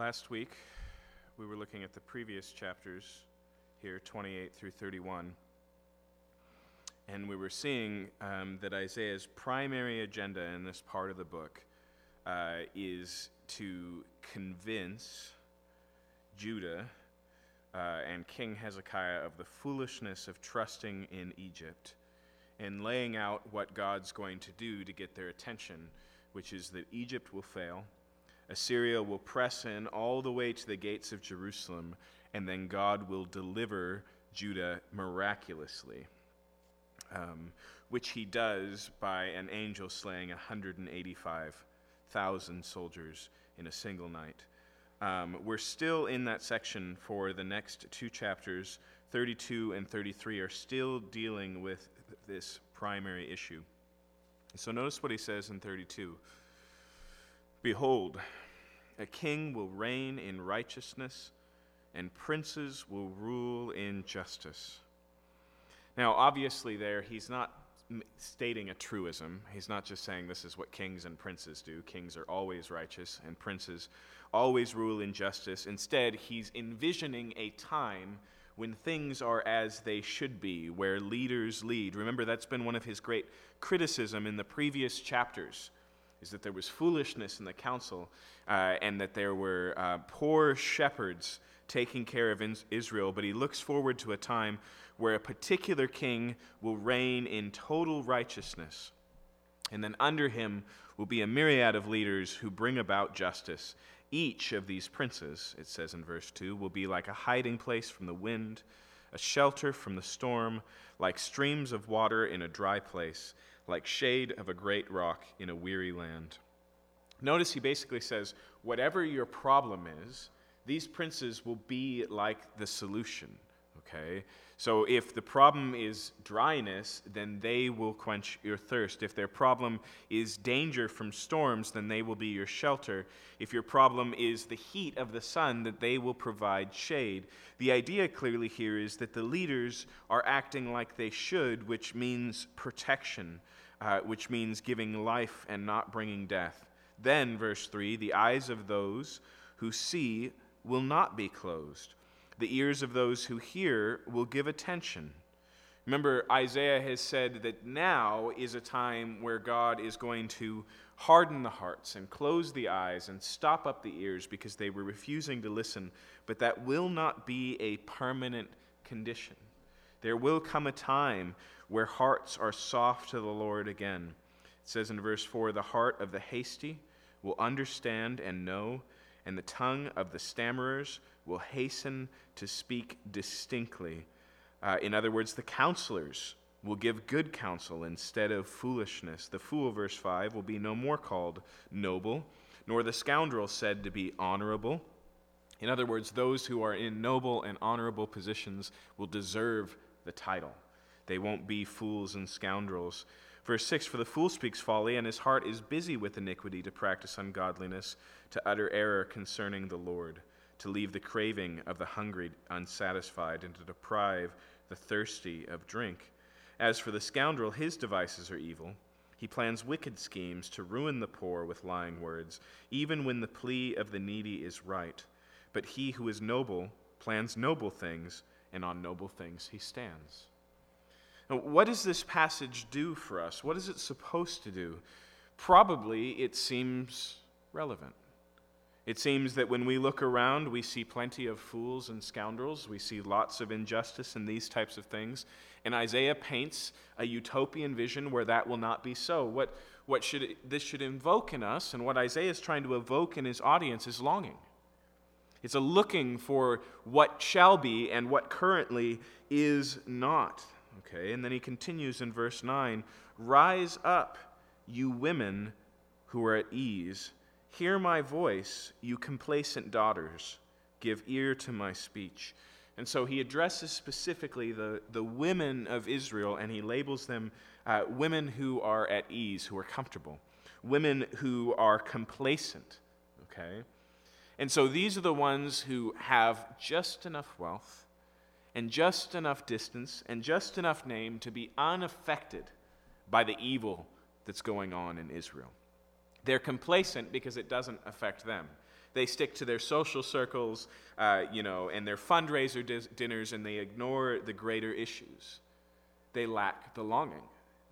Last week, we were looking at the previous chapters here, 28 through 31. And we were seeing um, that Isaiah's primary agenda in this part of the book uh, is to convince Judah uh, and King Hezekiah of the foolishness of trusting in Egypt and laying out what God's going to do to get their attention, which is that Egypt will fail, Assyria will press in all the way to the gates of Jerusalem, and then God will deliver Judah miraculously, um, which he does by an angel slaying 185,000 soldiers in a single night. Um, we're still in that section for the next two chapters. 32 and 33 are still dealing with this primary issue. So notice what he says in 32 Behold, a king will reign in righteousness, and princes will rule in justice. Now, obviously, there he's not stating a truism. He's not just saying this is what kings and princes do. Kings are always righteous, and princes always rule in justice. Instead, he's envisioning a time when things are as they should be, where leaders lead. Remember, that's been one of his great criticism in the previous chapters, is that there was foolishness in the council uh, and that there were uh, poor shepherds taking care of Israel. But he looks forward to a time where a particular king will reign in total righteousness. And then under him will be a myriad of leaders who bring about justice each of these princes, it says in verse 2, will be like a hiding place from the wind, a shelter from the storm, like streams of water in a dry place, like shade of a great rock in a weary land. Notice he basically says, whatever your problem is, these princes will be like the solution. Okay? So if the problem is dryness, then they will quench your thirst. If their problem is danger from storms, then they will be your shelter. If your problem is the heat of the sun, then they will provide shade. The idea clearly here is that the leaders are acting like they should, which means protection, uh, which means giving life and not bringing death. Then, verse 3 the eyes of those who see will not be closed the ears of those who hear will give attention. Remember, Isaiah has said that now is a time where God is going to harden the hearts and close the eyes and stop up the ears because they were refusing to listen. But that will not be a permanent condition. There will come a time where hearts are soft to the Lord again. It says in verse 4 The heart of the hasty will understand and know, and the tongue of the stammerers will hasten to speak distinctly. Uh, in other words, the counselors will give good counsel instead of foolishness. The fool, verse 5, will be no more called noble, nor the scoundrel said to be honorable. In other words, those who are in noble and honorable positions will deserve the title. They won't be fools and scoundrels. Verse 6 For the fool speaks folly, and his heart is busy with iniquity to practice ungodliness, to utter error concerning the Lord to leave the craving of the hungry unsatisfied, and to deprive the thirsty of drink. As for the scoundrel, his devices are evil. He plans wicked schemes to ruin the poor with lying words, even when the plea of the needy is right. But he who is noble plans noble things, and on noble things he stands. Now, what does this passage do for us? What is it supposed to do? Probably it seems relevant. It seems that when we look around, we see plenty of fools and scoundrels. We see lots of injustice and these types of things. And Isaiah paints a utopian vision where that will not be so. What, what should this should invoke in us, and what Isaiah is trying to evoke in his audience, is longing. It's a looking for what shall be and what currently is not. Okay, and then he continues in verse 9 Rise up, you women who are at ease Hear my voice, you complacent daughters. Give ear to my speech. And so he addresses specifically the, the women of Israel and he labels them uh, women who are at ease, who are comfortable, women who are complacent. Okay? And so these are the ones who have just enough wealth and just enough distance and just enough name to be unaffected by the evil that's going on in Israel. They're complacent because it doesn't affect them. They stick to their social circles, uh, you know, and their fundraiser dis- dinners, and they ignore the greater issues. They lack the longing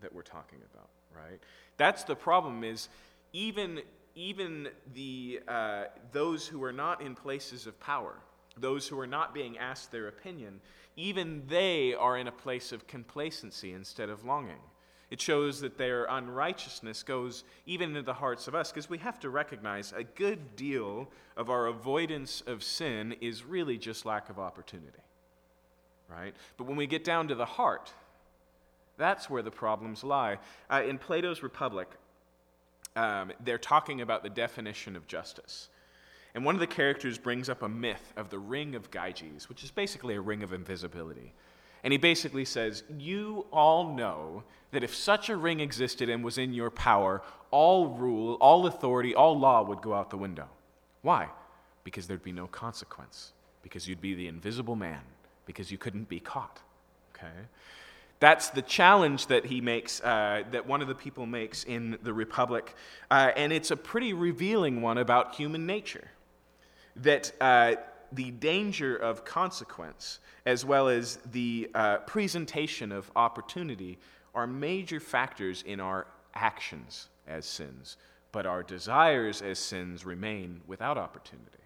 that we're talking about, right? That's the problem. Is even even the uh, those who are not in places of power, those who are not being asked their opinion, even they are in a place of complacency instead of longing. It shows that their unrighteousness goes even into the hearts of us, because we have to recognize a good deal of our avoidance of sin is really just lack of opportunity. Right? But when we get down to the heart, that's where the problems lie. Uh, in Plato's Republic, um, they're talking about the definition of justice. And one of the characters brings up a myth of the ring of Gyges, which is basically a ring of invisibility. And he basically says, You all know that if such a ring existed and was in your power, all rule, all authority, all law would go out the window. Why? Because there'd be no consequence, because you'd be the invisible man, because you couldn't be caught. Okay? That's the challenge that he makes, uh, that one of the people makes in the Republic. Uh, and it's a pretty revealing one about human nature. That uh, the danger of consequence, as well as the uh, presentation of opportunity, are major factors in our actions as sins, but our desires as sins remain without opportunity.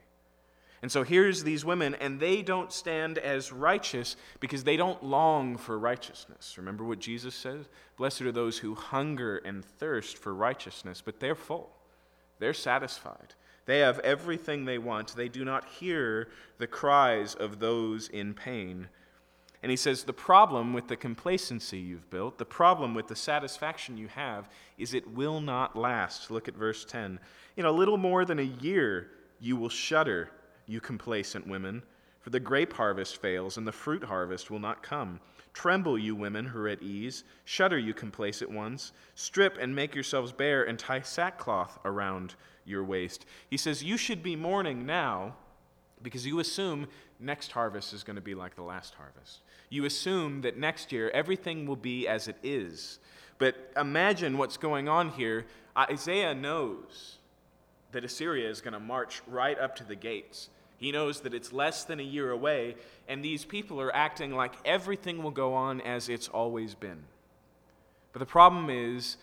And so here's these women, and they don't stand as righteous because they don't long for righteousness. Remember what Jesus says? Blessed are those who hunger and thirst for righteousness, but they're full. They're satisfied. They have everything they want. They do not hear the cries of those in pain. And he says, The problem with the complacency you've built, the problem with the satisfaction you have, is it will not last. Look at verse 10. In a little more than a year, you will shudder, you complacent women, for the grape harvest fails, and the fruit harvest will not come. Tremble, you women who are at ease. Shudder, you complacent ones. Strip and make yourselves bare, and tie sackcloth around your waist. He says, You should be mourning now because you assume next harvest is going to be like the last harvest. You assume that next year everything will be as it is. But imagine what's going on here. Isaiah knows that Assyria is going to march right up to the gates. He knows that it's less than a year away, and these people are acting like everything will go on as it's always been. But the problem is,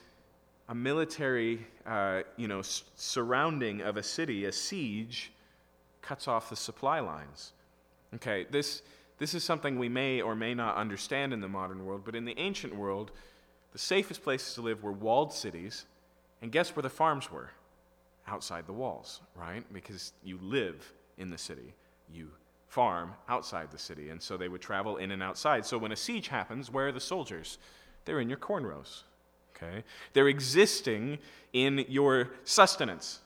a military, uh, you know, s- surrounding of a city, a siege, cuts off the supply lines. Okay, this, this is something we may or may not understand in the modern world, but in the ancient world, the safest places to live were walled cities, and guess where the farms were? Outside the walls, right? Because you live in the city, you farm outside the city, and so they would travel in and outside. So when a siege happens, where are the soldiers? They're in your corn rows, okay? They're existing in your sustenance.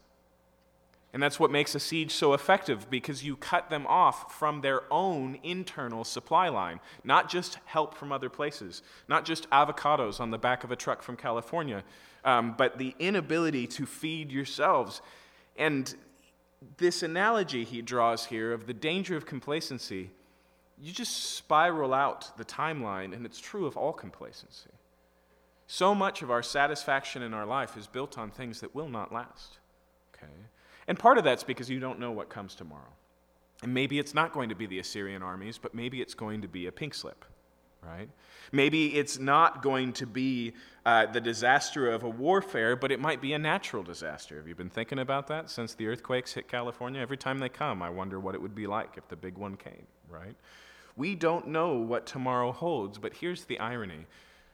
And that's what makes a siege so effective because you cut them off from their own internal supply line. Not just help from other places, not just avocados on the back of a truck from California, um, but the inability to feed yourselves. And this analogy he draws here of the danger of complacency, you just spiral out the timeline, and it's true of all complacency. So much of our satisfaction in our life is built on things that will not last. Okay? And part of that's because you don't know what comes tomorrow. And maybe it's not going to be the Assyrian armies, but maybe it's going to be a pink slip, right? Maybe it's not going to be uh, the disaster of a warfare, but it might be a natural disaster. Have you been thinking about that since the earthquakes hit California? Every time they come, I wonder what it would be like if the big one came, right? We don't know what tomorrow holds, but here's the irony.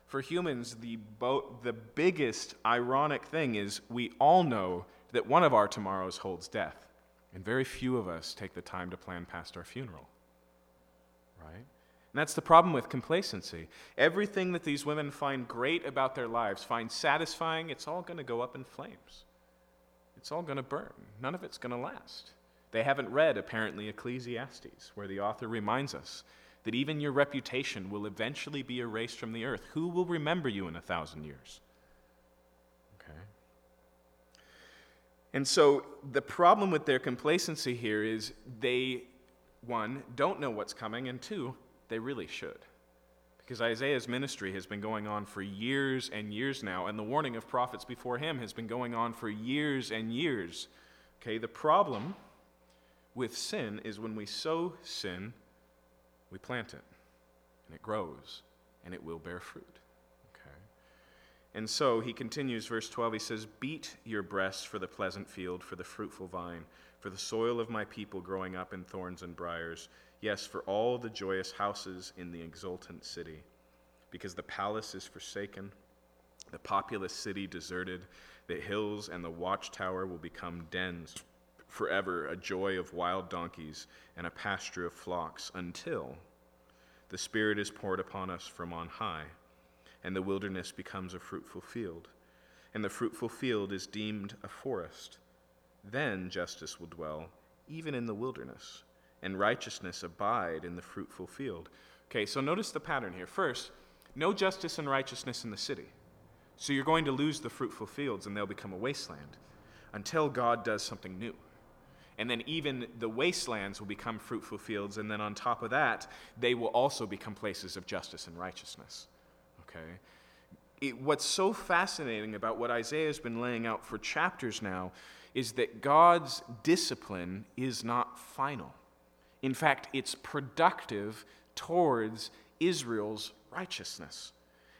For humans, the, bo- the biggest ironic thing is we all know that one of our tomorrows holds death, and very few of us take the time to plan past our funeral. And that's the problem with complacency. Everything that these women find great about their lives, find satisfying, it's all going to go up in flames. It's all going to burn. None of it's going to last. They haven't read, apparently, Ecclesiastes, where the author reminds us that even your reputation will eventually be erased from the earth. Who will remember you in a thousand years? Okay. And so the problem with their complacency here is they, one, don't know what's coming, and two, they really should. Because Isaiah's ministry has been going on for years and years now, and the warning of prophets before him has been going on for years and years. Okay, the problem with sin is when we sow sin, we plant it, and it grows, and it will bear fruit. Okay? And so he continues, verse 12, he says, Beat your breasts for the pleasant field, for the fruitful vine, for the soil of my people growing up in thorns and briers, yes, for all the joyous houses in the exultant city, because the palace is forsaken, the populous city deserted, the hills and the watchtower will become dens forever, a joy of wild donkeys and a pasture of flocks, until the Spirit is poured upon us from on high, and the wilderness becomes a fruitful field, and the fruitful field is deemed a forest. Then justice will dwell even in the wilderness, and righteousness abide in the fruitful field. Okay, so notice the pattern here. First, no justice and righteousness in the city. So you're going to lose the fruitful fields and they'll become a wasteland until God does something new. And then even the wastelands will become fruitful fields. And then on top of that, they will also become places of justice and righteousness. Okay? It, what's so fascinating about what Isaiah has been laying out for chapters now is that God's discipline is not final. In fact, it's productive towards Israel's righteousness.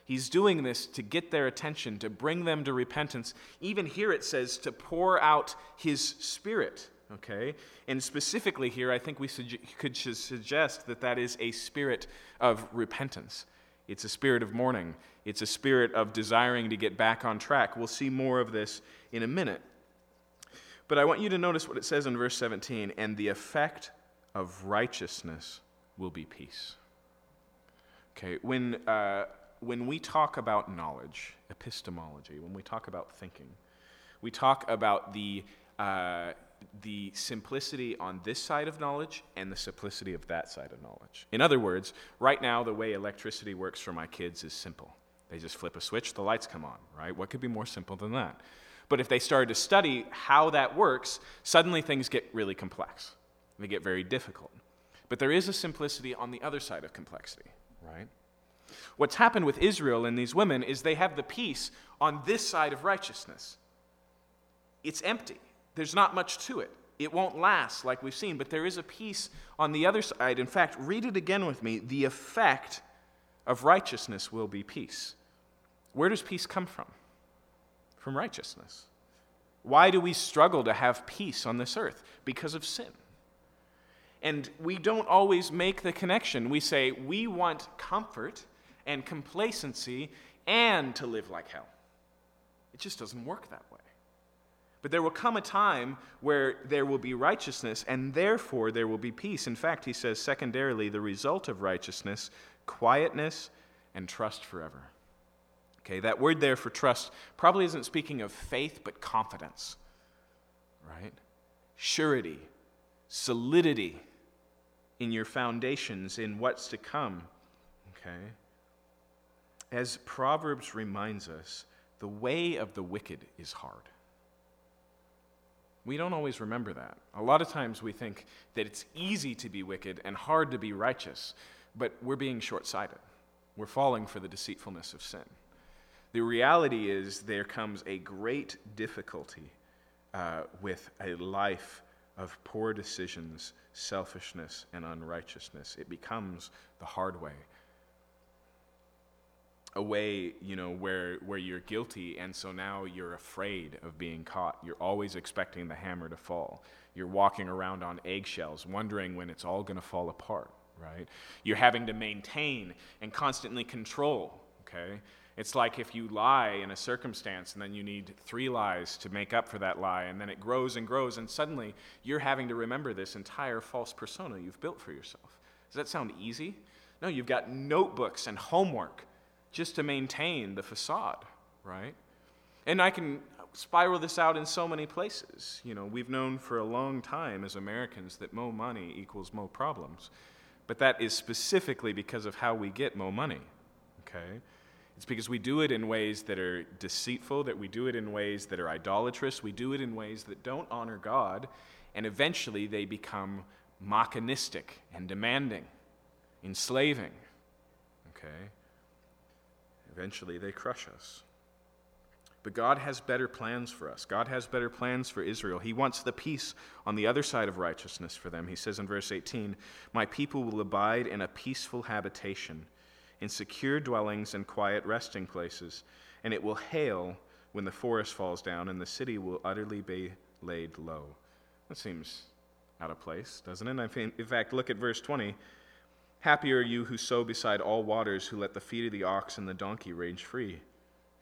He's doing this to get their attention, to bring them to repentance. Even here it says to pour out his spirit, okay? And specifically here, I think we could suggest that that is a spirit of repentance. It's a spirit of mourning, it's a spirit of desiring to get back on track. We'll see more of this in a minute. But I want you to notice what it says in verse 17 and the effect of righteousness will be peace. Okay, when. Uh, when we talk about knowledge, epistemology, when we talk about thinking, we talk about the, uh, the simplicity on this side of knowledge and the simplicity of that side of knowledge. In other words, right now, the way electricity works for my kids is simple. They just flip a switch, the lights come on, right? What could be more simple than that? But if they started to study how that works, suddenly things get really complex. They get very difficult. But there is a simplicity on the other side of complexity, right? What's happened with Israel and these women is they have the peace on this side of righteousness. It's empty, there's not much to it. It won't last like we've seen, but there is a peace on the other side. In fact, read it again with me. The effect of righteousness will be peace. Where does peace come from? From righteousness. Why do we struggle to have peace on this earth? Because of sin. And we don't always make the connection. We say we want comfort and complacency and to live like hell. It just doesn't work that way. But there will come a time where there will be righteousness, and therefore there will be peace. In fact, he says, secondarily, the result of righteousness, quietness, and trust forever. Okay, that word there for trust probably isn't speaking of faith, but confidence, right? Surety, solidity in your foundations, in what's to come, okay? As Proverbs reminds us, the way of the wicked is hard. We don't always remember that. A lot of times we think that it's easy to be wicked and hard to be righteous, but we're being short sighted. We're falling for the deceitfulness of sin. The reality is there comes a great difficulty uh, with a life of poor decisions, selfishness, and unrighteousness. It becomes the hard way. A way you know where where you're guilty and so now you're afraid of being caught. You're always expecting the hammer to fall. You're walking around on eggshells wondering when it's all going to fall apart right? You're having to maintain and constantly control okay it's like if you lie in a circumstance and then you need three lies to make up for that lie and then it grows and grows and suddenly you're having to remember this entire false persona you've built for yourself does that sound easy no you've got notebooks and homework just to maintain the facade, right? And I can spiral this out in so many places. You know, we've known for a long time as Americans that more money equals more problems. But that is specifically because of how we get more money, okay? It's because we do it in ways that are deceitful, that we do it in ways that are idolatrous, we do it in ways that don't honor God, and eventually they become machinistic and demanding, enslaving, okay? Eventually, they crush us. But God has better plans for us. God has better plans for Israel. He wants the peace on the other side of righteousness for them. He says in verse 18, My people will abide in a peaceful habitation, in secure dwellings and quiet resting places, and it will hail when the forest falls down, and the city will utterly be laid low. That seems out of place, doesn't it? In fact, look at verse 20. Happy are you who sow beside all waters, who let the feet of the ox and the donkey range free.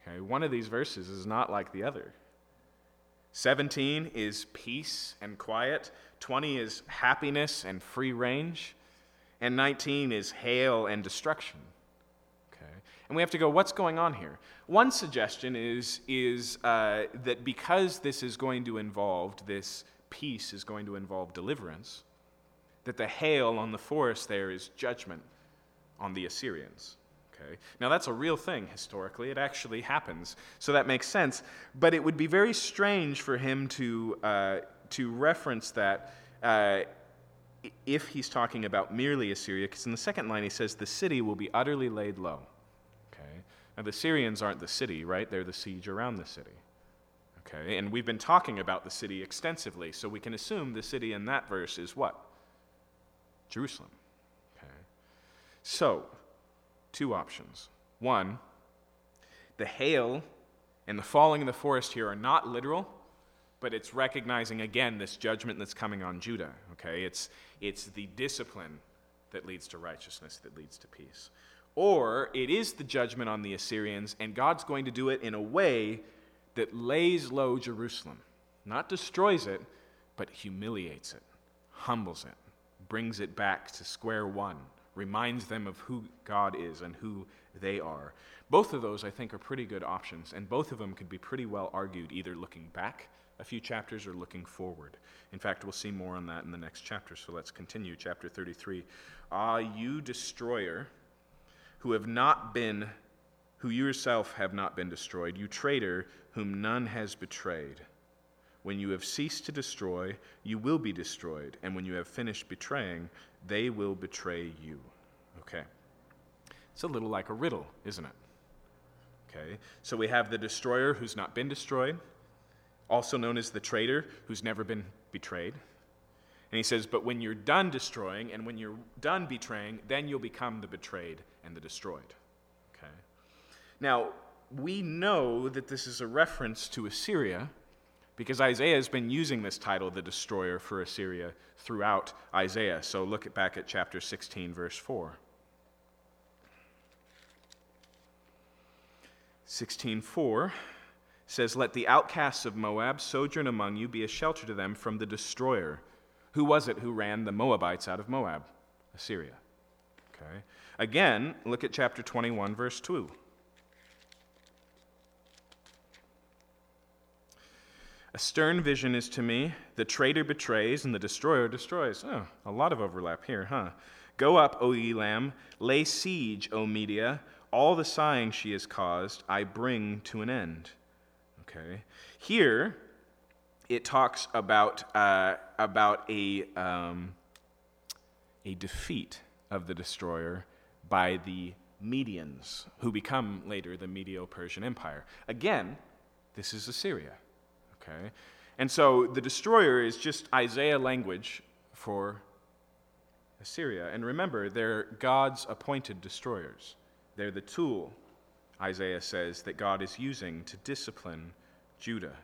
Okay, one of these verses is not like the other. 17 is peace and quiet, 20 is happiness and free range, and 19 is hail and destruction. And we have to go, what's going on here? One suggestion is, is uh, that because this is going to involve, this peace is going to involve deliverance, that the hail on the forest there is judgment on the Assyrians. Okay? Now, that's a real thing historically. It actually happens. So that makes sense. But it would be very strange for him to, uh, to reference that uh, if he's talking about merely Assyria, because in the second line he says, the city will be utterly laid low. Now, the Syrians aren't the city, right? They're the siege around the city. Okay? And we've been talking about the city extensively, so we can assume the city in that verse is what? Jerusalem. Okay? So, two options. One, the hail and the falling in the forest here are not literal, but it's recognizing again this judgment that's coming on Judah. Okay, it's it's the discipline that leads to righteousness, that leads to peace. Or it is the judgment on the Assyrians, and God's going to do it in a way that lays low Jerusalem, not destroys it, but humiliates it, humbles it, brings it back to square one reminds them of who God is and who they are. Both of those, I think, are pretty good options, and both of them could be pretty well argued either looking back a few chapters or looking forward. In fact, we'll see more on that in the next chapter, so let's continue. Chapter 33. Ah, you destroyer, who have not been, who yourself have not been destroyed, you traitor, whom none has betrayed. When you have ceased to destroy, you will be destroyed, and when you have finished betraying, they will betray you. Okay. It's a little like a riddle, isn't it? Okay. So we have the destroyer who's not been destroyed, also known as the traitor who's never been betrayed. And he says, But when you're done destroying and when you're done betraying, then you'll become the betrayed and the destroyed. Okay. Now, we know that this is a reference to Assyria because Isaiah has been using this title, the destroyer, for Assyria throughout Isaiah. So look back at chapter 16, verse 4. 16:4 says, "Let the outcasts of Moab sojourn among you, be a shelter to them from the destroyer." Who was it who ran the Moabites out of Moab? Assyria. Okay. Again, look at chapter 21, verse 2. A stern vision is to me the traitor betrays and the destroyer destroys. Oh, a lot of overlap here, huh? Go up, O Elam, lay siege, O Media. All the sighing she has caused, I bring to an end. Okay. Here, it talks about, uh, about a, um, a defeat of the destroyer by the Medians, who become later the Medo Persian Empire. Again, this is Assyria. Okay? And so the destroyer is just Isaiah language for Assyria. And remember, they're God's appointed destroyers. They're the tool, Isaiah says, that God is using to discipline Judah,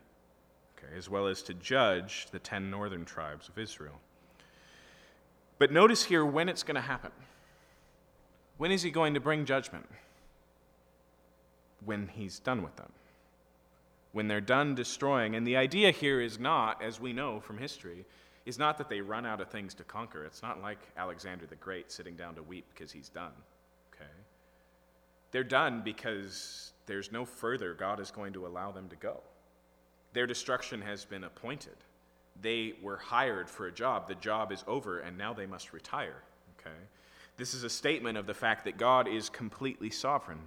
as well as to judge the ten northern tribes of Israel. But notice here when it's going to happen. When is he going to bring judgment? When he's done with them when they're done destroying. And the idea here is not, as we know from history, is not that they run out of things to conquer. It's not like Alexander the Great sitting down to weep because he's done. Okay? They're done because there's no further God is going to allow them to go. Their destruction has been appointed. They were hired for a job. The job is over, and now they must retire. Okay? This is a statement of the fact that God is completely sovereign.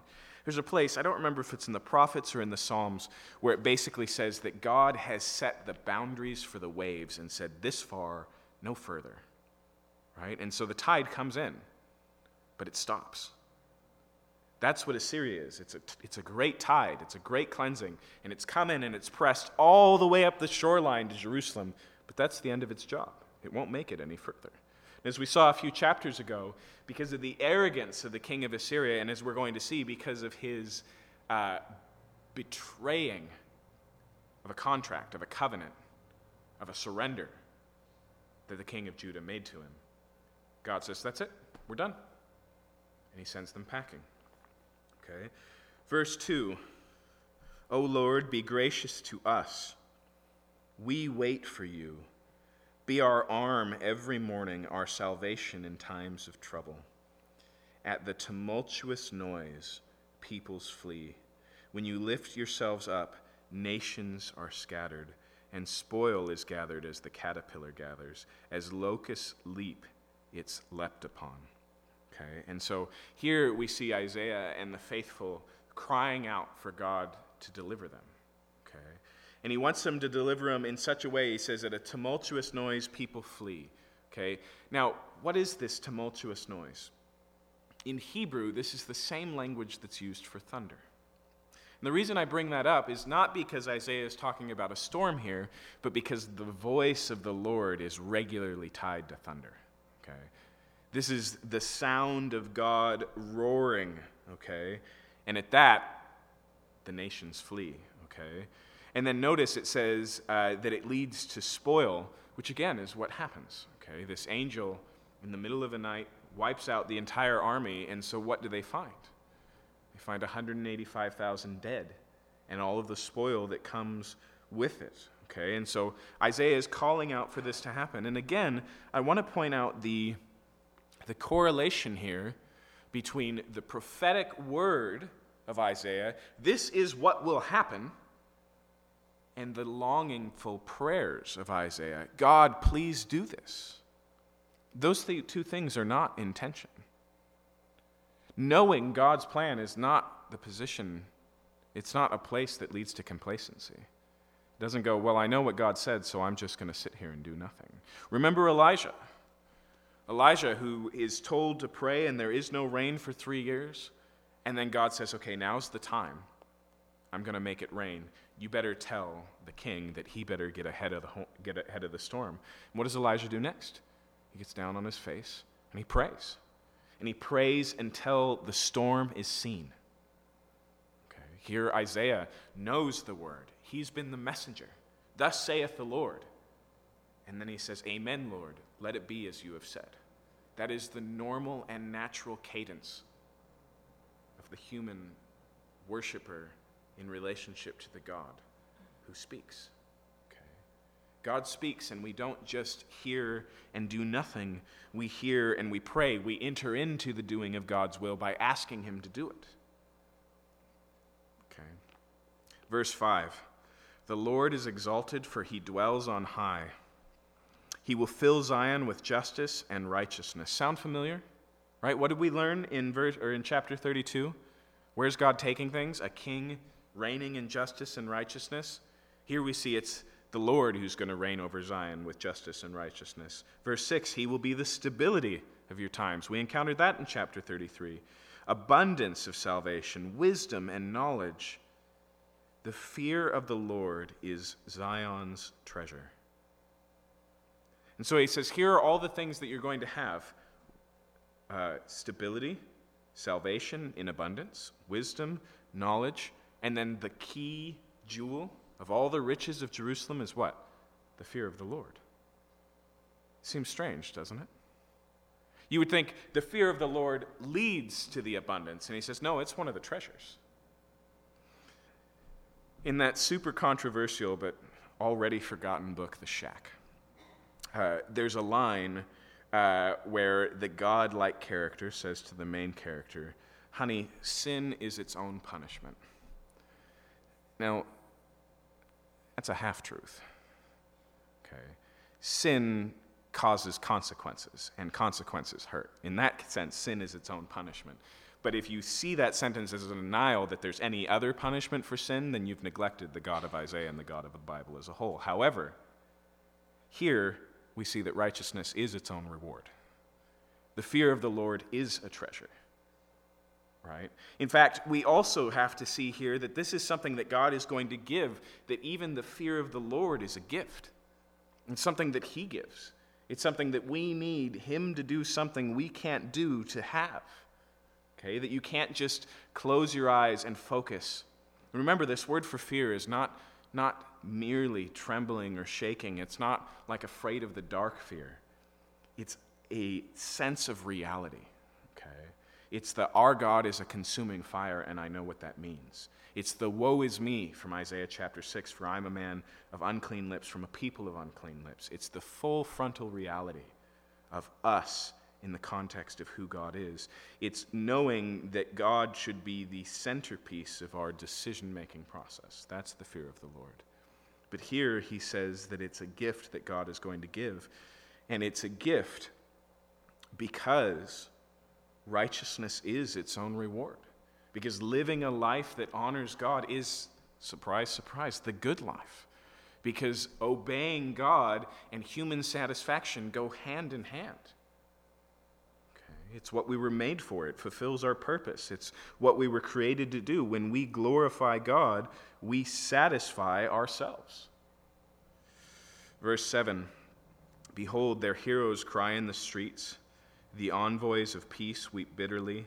There's a place, I don't remember if it's in the prophets or in the Psalms, where it basically says that God has set the boundaries for the waves and said, this far, no further. Right? And so the tide comes in, but it stops. That's what Assyria is. It's a, it's a great tide, it's a great cleansing, and it's coming and it's pressed all the way up the shoreline to Jerusalem, but that's the end of its job. It won't make it any further. As we saw a few chapters ago, because of the arrogance of the king of Assyria, and as we're going to see, because of his uh, betraying of a contract, of a covenant, of a surrender that the king of Judah made to him, God says, That's it, we're done. And he sends them packing. Okay? Verse 2 O Lord, be gracious to us. We wait for you. Be our arm every morning, our salvation in times of trouble. At the tumultuous noise, peoples flee. When you lift yourselves up, nations are scattered, and spoil is gathered as the caterpillar gathers. As locusts leap, it's leapt upon. Okay, and so here we see Isaiah and the faithful crying out for God to deliver them. And he wants them to deliver them in such a way, he says, at a tumultuous noise, people flee. Okay? Now, what is this tumultuous noise? In Hebrew, this is the same language that's used for thunder. And the reason I bring that up is not because Isaiah is talking about a storm here, but because the voice of the Lord is regularly tied to thunder. Okay? This is the sound of God roaring, okay? And at that, the nations flee, okay? And then notice it says uh, that it leads to spoil, which again is what happens. Okay, this angel in the middle of the night wipes out the entire army, and so what do they find? They find 185,000 dead and all of the spoil that comes with it. Okay, and so Isaiah is calling out for this to happen. And again, I want to point out the, the correlation here between the prophetic word of Isaiah, this is what will happen and the longingful prayers of Isaiah God, please do this. Those two things are not in tension. Knowing God's plan is not the position, it's not a place that leads to complacency. It doesn't go, well, I know what God said, so I'm just going to sit here and do nothing. Remember Elijah. Elijah, who is told to pray and there is no rain for three years, and then God says, okay, now's the time. I'm going to make it rain you better tell the king that he better get ahead of the, get ahead of the storm. What does Elijah do next? He gets down on his face and he prays. And he prays until the storm is seen. Okay. Here, Isaiah knows the word, he's been the messenger. Thus saith the Lord. And then he says, Amen, Lord. Let it be as you have said. That is the normal and natural cadence of the human worshiper in relationship to the God who speaks. Okay? God speaks, and we don't just hear and do nothing. We hear and we pray. We enter into the doing of God's will by asking Him to do it. Okay. Verse 5 The Lord is exalted, for He dwells on high. He will fill Zion with justice and righteousness. Sound familiar? Right? What did we learn in verse or in chapter 32? Where's God taking things? A king reigning in justice and righteousness. Here we see it's the Lord who's going to reign over Zion with justice and righteousness. Verse 6 He will be the stability of your times. We encountered that in chapter 33. Abundance of salvation, wisdom, and knowledge. The fear of the Lord is Zion's treasure. And so he says, Here are all the things that you're going to have uh, stability, salvation in abundance, wisdom, knowledge, and then the key jewel of all the riches of Jerusalem is what? The fear of the Lord. Seems strange, doesn't it? You would think the fear of the Lord leads to the abundance. And he says, no, it's one of the treasures. In that super controversial but already forgotten book, The Shack, uh, there's a line uh, where the God-like character says to the main character, Honey, sin is its own punishment. Now, that's a half truth. Okay? Sin causes consequences, and consequences hurt. In that sense, sin is its own punishment. But if you see that sentence as a denial that there's any other punishment for sin, then you've neglected the God of Isaiah and the God of the Bible as a whole. However, here we see that righteousness is its own reward. The fear of the Lord is a treasure. right? In fact, we also have to see here that this is something that God is going to give, that even the fear of the Lord is a gift. It's something that He gives. It's something that we need Him to do something we can't do to have. Okay? That you can't just close your eyes and focus. Remember, this word for fear is not, not merely trembling or shaking, it's not like afraid of the dark fear. It's a sense of reality. Okay? It's the our God is a consuming fire, and I know what that means. It's the woe is me from Isaiah chapter 6, for I'm a man of unclean lips, from a people of unclean lips. It's the full frontal reality of us in the context of who God is. It's knowing that God should be the centerpiece of our decision making process. That's the fear of the Lord. But here he says that it's a gift that God is going to give. And it's a gift because righteousness is its own reward. Because living a life that honors God is, surprise, surprise, the good life. Because obeying God and human satisfaction go hand in hand. It's what we were made for, it fulfills our purpose. It's what we were created to do. When we glorify God, we satisfy ourselves. Verse 7 Behold, their heroes cry in the streets, the envoys of peace weep bitterly.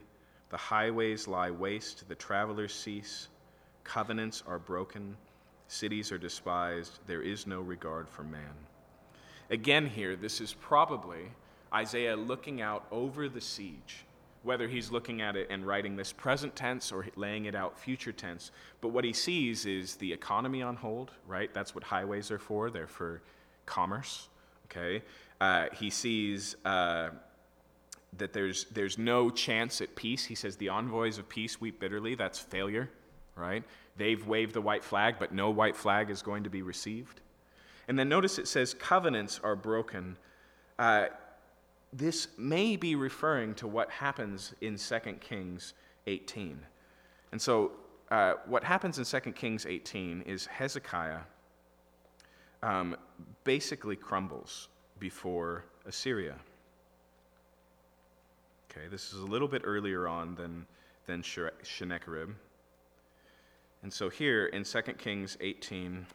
The highways lie waste, the travelers cease, covenants are broken, cities are despised, there is no regard for man. Again, here, this is probably Isaiah looking out over the siege, whether he's looking at it and writing this present tense or laying it out future tense. But what he sees is the economy on hold, right? That's what highways are for, they're for commerce, okay? Uh, he sees. Uh, that there's, there's no chance at peace. He says the envoys of peace weep bitterly. That's failure, right? They've waved the white flag, but no white flag is going to be received. And then notice it says covenants are broken. Uh, this may be referring to what happens in 2 Kings 18. And so, uh, what happens in 2 Kings 18 is Hezekiah um, basically crumbles before Assyria. Okay, this is a little bit earlier on than, than Sennacherib. And so here in 2 Kings 18,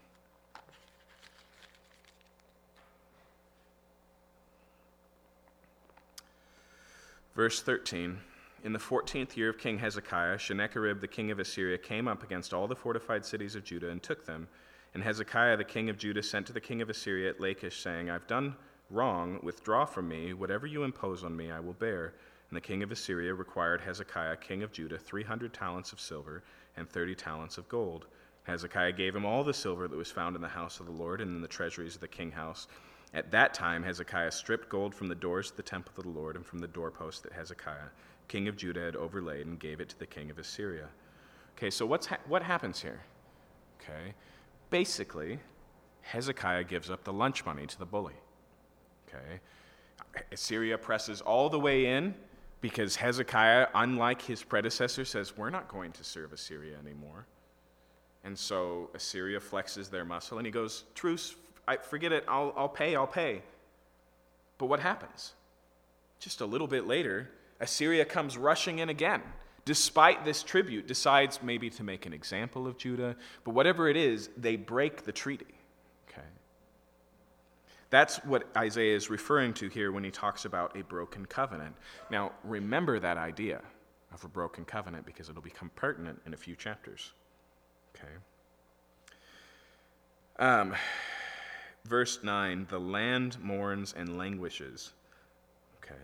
verse 13. In the fourteenth year of King Hezekiah, Sennacherib the king of Assyria came up against all the fortified cities of Judah and took them. And Hezekiah the king of Judah sent to the king of Assyria at Lachish, saying, I've done wrong, withdraw from me, whatever you impose on me I will bear. And the king of Assyria required Hezekiah, king of Judah, 300 talents of silver and 30 talents of gold. Hezekiah gave him all the silver that was found in the house of the Lord and in the treasuries of the king house. At that time, Hezekiah stripped gold from the doors of the temple of the Lord and from the doorposts that Hezekiah, king of Judah, had overlaid and gave it to the king of Assyria. Okay, so what's ha- what happens here? Okay, basically, Hezekiah gives up the lunch money to the bully. Okay, Assyria presses all the way in because Hezekiah, unlike his predecessor, says, We're not going to serve Assyria anymore. And so Assyria flexes their muscle and he goes, Truce, I, forget it, I'll, I'll pay, I'll pay. But what happens? Just a little bit later, Assyria comes rushing in again. Despite this tribute, decides maybe to make an example of Judah, but whatever it is, they break the treaty. Okay. That's what Isaiah is referring to here when he talks about a broken covenant. Now, remember that idea of a broken covenant because it'll become pertinent in a few chapters. Okay. Um, verse 9 the land mourns and languishes. Okay.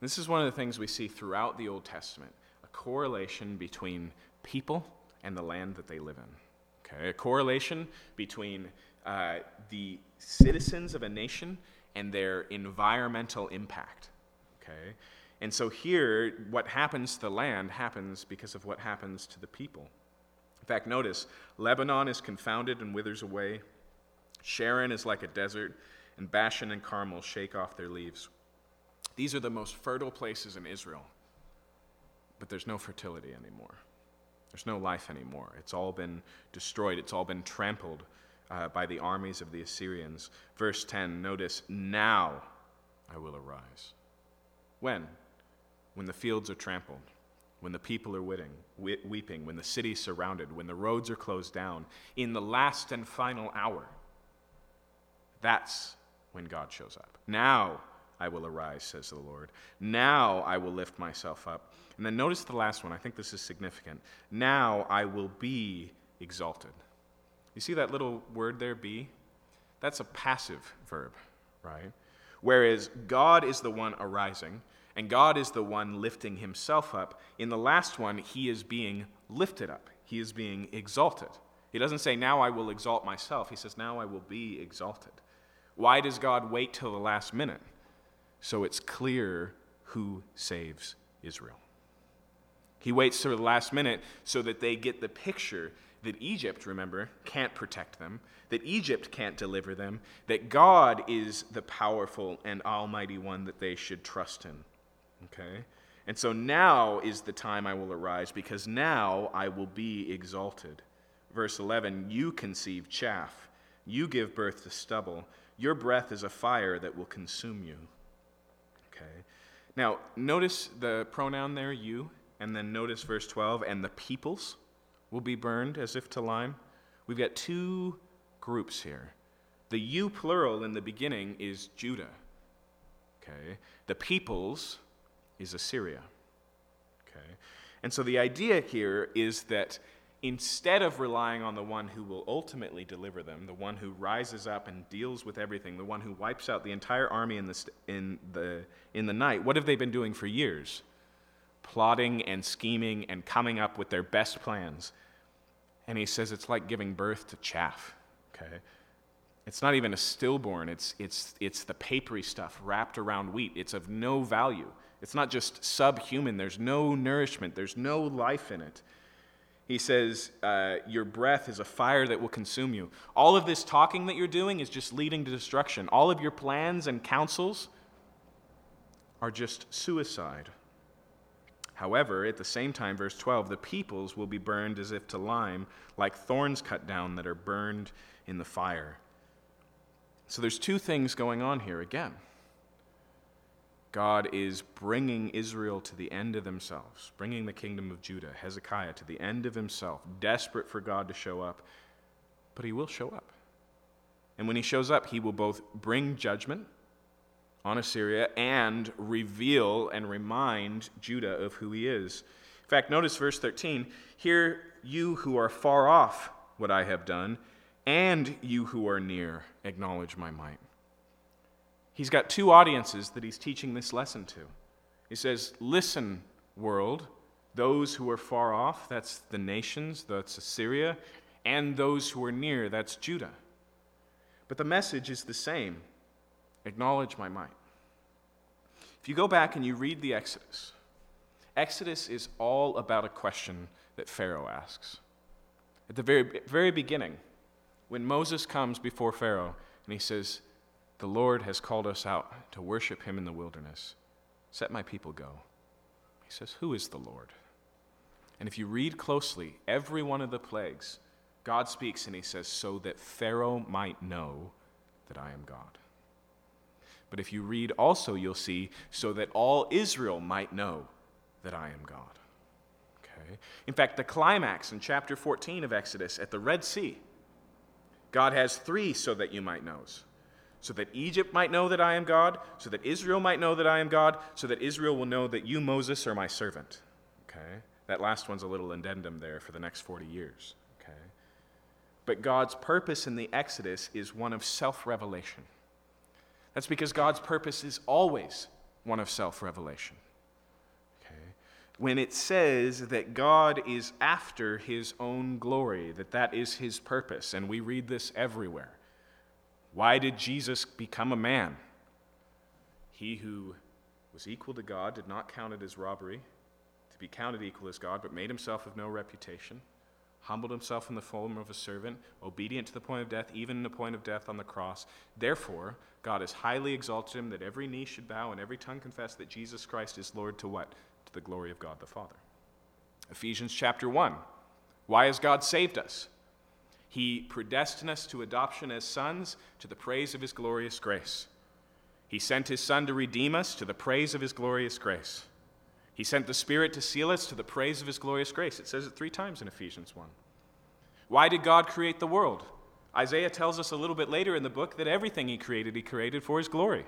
This is one of the things we see throughout the Old Testament a correlation between people and the land that they live in. Okay. A correlation between uh, the citizens of a nation and their environmental impact. Okay? And so here, what happens to the land happens because of what happens to the people. In fact, notice Lebanon is confounded and withers away, Sharon is like a desert, and Bashan and Carmel shake off their leaves. These are the most fertile places in Israel, but there's no fertility anymore. There's no life anymore. It's all been destroyed, it's all been trampled uh, by the armies of the Assyrians. Verse 10, notice, now I will arise. When? When the fields are trampled, when the people are weeping, weeping, when the city is surrounded, when the roads are closed down, in the last and final hour. That's when God shows up. Now I will arise, says the Lord. Now I will lift myself up. And then notice the last one. I think this is significant. Now I will be exalted. You see that little word there, be? That's a passive verb, right? Whereas God is the one arising, and God is the one lifting himself up. In the last one, he is being lifted up, he is being exalted. He doesn't say, Now I will exalt myself. He says, Now I will be exalted. Why does God wait till the last minute? So it's clear who saves Israel. He waits till the last minute so that they get the picture that Egypt, remember, can't protect them, that Egypt can't deliver them, that God is the powerful and almighty one that they should trust in. Okay? And so now is the time I will arise, because now I will be exalted. Verse 11 You conceive chaff, you give birth to stubble. Your breath is a fire that will consume you. Okay? Now, notice the pronoun there, you, and then notice verse 12, and the peoples will be burned as if to lime. We've got two groups here. The you plural in the beginning is Judah. Okay? The peoples is Assyria. Okay? And so the idea here is that instead of relying on the one who will ultimately deliver them, the one who rises up and deals with everything, the one who wipes out the entire army in the, in the, in the night, what have they been doing for years? Plotting and scheming and coming up with their best plans. And he says it's like giving birth to chaff. Okay? It's not even a stillborn, it's, it's, it's the papery stuff wrapped around wheat. It's of no value. It's not just subhuman, there's no nourishment, there's no life in it. He says, uh, Your breath is a fire that will consume you. All of this talking that you're doing is just leading to destruction. All of your plans and counsels are just suicide. However, at the same time, verse 12, the peoples will be burned as if to lime, like thorns cut down that are burned in the fire. So there's two things going on here again. God is bringing Israel to the end of themselves, bringing the kingdom of Judah, Hezekiah, to the end of himself, desperate for God to show up. But he will show up. And when he shows up, he will both bring judgment on Assyria and reveal and remind Judah of who he is. In fact, notice verse 13 Hear you who are far off what I have done, and you who are near acknowledge my might. He's got two audiences that he's teaching this lesson to. He says, Listen, world, those who are far off, that's the nations, that's Assyria, and those who are near, that's Judah. But the message is the same acknowledge my might. If you go back and you read the Exodus, Exodus is all about a question that Pharaoh asks. At the very, very beginning, when Moses comes before Pharaoh and he says, the Lord has called us out to worship him in the wilderness. Set my people go. He says, Who is the Lord? And if you read closely, every one of the plagues, God speaks and he says, So that Pharaoh might know that I am God. But if you read also, you'll see, So that all Israel might know that I am God. Okay? In fact, the climax in chapter 14 of Exodus at the Red Sea, God has three so that you might knows so that Egypt might know that I am God, so that Israel might know that I am God, so that Israel will know that you, Moses, are my servant. Okay? That last one's a little addendum there for the next 40 years. Okay? But God's purpose in the Exodus is one of self revelation. That's because God's purpose is always one of self revelation. Okay? When it says that God is after his own glory, that that is his purpose, and we read this everywhere. Why did Jesus become a man? He who was equal to God did not count it as robbery to be counted equal as God, but made himself of no reputation, humbled himself in the form of a servant, obedient to the point of death, even in the point of death on the cross. Therefore, God has highly exalted him that every knee should bow and every tongue confess that Jesus Christ is Lord to what? To the glory of God the Father. Ephesians chapter 1. Why has God saved us? He predestined us to adoption as sons to the praise of his glorious grace. He sent his Son to redeem us to the praise of his glorious grace. He sent the Spirit to seal us to the praise of His glorious grace. It says it three times in Ephesians 1. Why did God create the world? Isaiah tells us a little bit later in the book that everything He created, He created for His glory.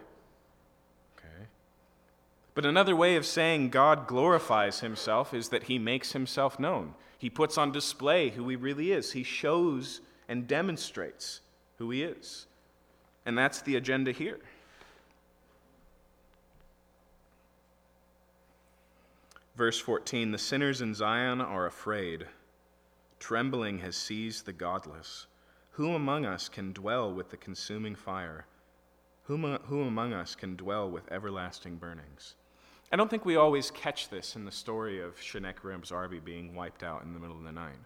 But another way of saying God glorifies Himself is that He makes Himself known. He puts on display who He really is, He shows and demonstrates who He is. And that's the agenda here. Verse 14 The sinners in Zion are afraid. Trembling has seized the godless. Who among us can dwell with the consuming fire? Who, who among us can dwell with everlasting burnings? I don't think we always catch this in the story of Sennacherib's army being wiped out in the middle of the night.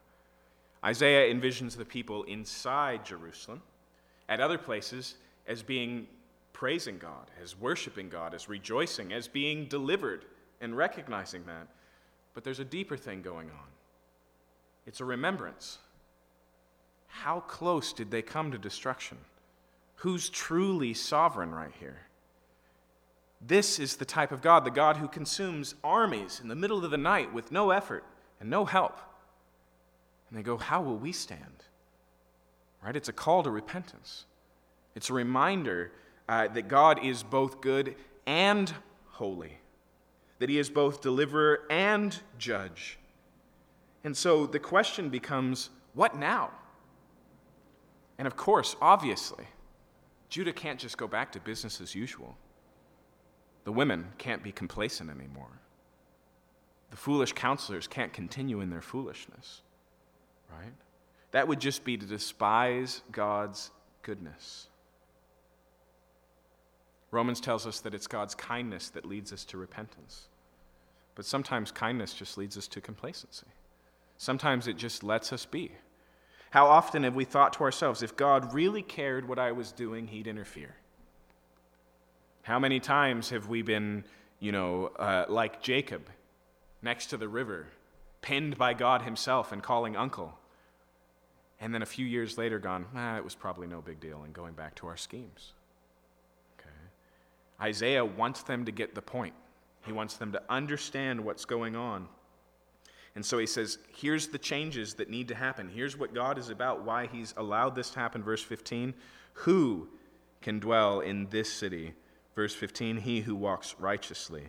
Isaiah envisions the people inside Jerusalem, at other places, as being praising God, as worshiping God, as rejoicing, as being delivered and recognizing that. But there's a deeper thing going on it's a remembrance. How close did they come to destruction? Who's truly sovereign right here? This is the type of God, the God who consumes armies in the middle of the night with no effort and no help. And they go, How will we stand? Right? It's a call to repentance. It's a reminder uh, that God is both good and holy that he is both deliverer and judge. And so the question becomes what now? And of course, obviously, Judah can't just go back to business as usual. The women can't be complacent anymore. The foolish counselors can't continue in their foolishness, right? That would just be to despise God's goodness. Romans tells us that it's God's kindness that leads us to repentance. But sometimes kindness just leads us to complacency. Sometimes it just lets us be. How often have we thought to ourselves, if God really cared what I was doing, he'd interfere? How many times have we been, you know, uh, like Jacob, next to the river, pinned by God himself and calling uncle? And then a few years later, gone, ah, it was probably no big deal, and going back to our schemes. Okay. Isaiah wants them to get the point. He wants them to understand what's going on. And so he says, here's the changes that need to happen. Here's what God is about, why he's allowed this to happen. Verse 15 Who can dwell in this city? Verse 15 He who walks righteously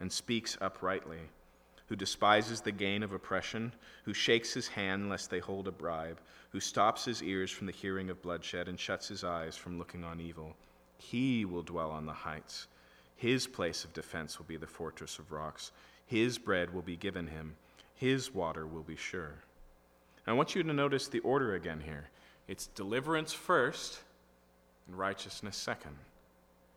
and speaks uprightly, who despises the gain of oppression, who shakes his hand lest they hold a bribe, who stops his ears from the hearing of bloodshed and shuts his eyes from looking on evil. He will dwell on the heights. His place of defense will be the fortress of rocks. His bread will be given him. His water will be sure. I want you to notice the order again here it's deliverance first and righteousness second.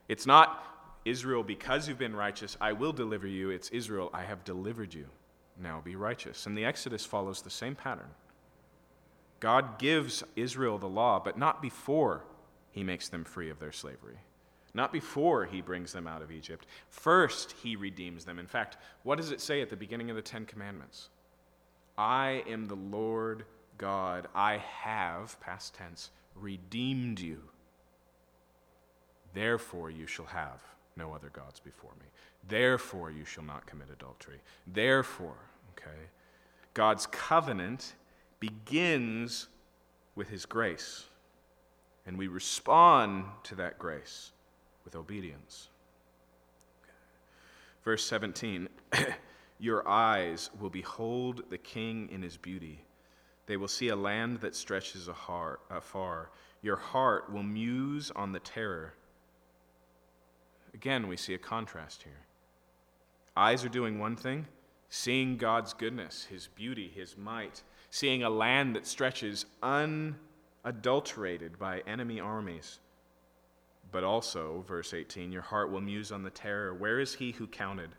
It's not Israel, because you've been righteous, I will deliver you. It's Israel, I have delivered you. Now be righteous. And the Exodus follows the same pattern. God gives Israel the law, but not before he makes them free of their slavery not before he brings them out of Egypt. First, he redeems them. In fact, what does it say at the beginning of the Ten Commandments? I am the Lord God. I have, past tense, redeemed you. Therefore, you shall have no other gods before me. Therefore, you shall not commit adultery. Therefore, okay, God's covenant begins with his grace. And we respond to that grace with obedience. Verse 17 Your eyes will behold the king in his beauty. They will see a land that stretches afar. Your heart will muse on the terror. Again, we see a contrast here. Eyes are doing one thing, seeing God's goodness, his beauty, his might, seeing a land that stretches unadulterated by enemy armies. But also, verse 18, your heart will muse on the terror. Where is he who counted?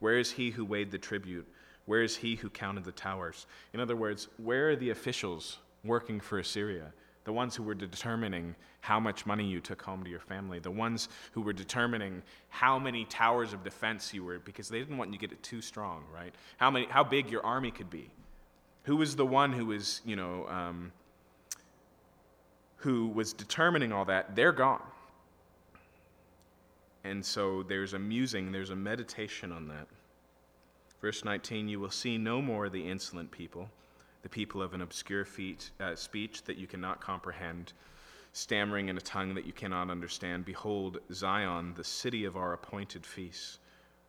Where is he who weighed the tribute? Where is he who counted the towers? In other words, where are the officials working for Assyria? The ones who were determining how much money you took home to your family, the ones who were determining how many towers of defense you were, because they didn't want you to get it too strong, right? How, many, how big your army could be. Who was the one who was, you know, um, who was determining all that? They're gone. And so there's a musing, there's a meditation on that. Verse 19 You will see no more the insolent people, the people of an obscure feet, uh, speech that you cannot comprehend, stammering in a tongue that you cannot understand. Behold, Zion, the city of our appointed feasts.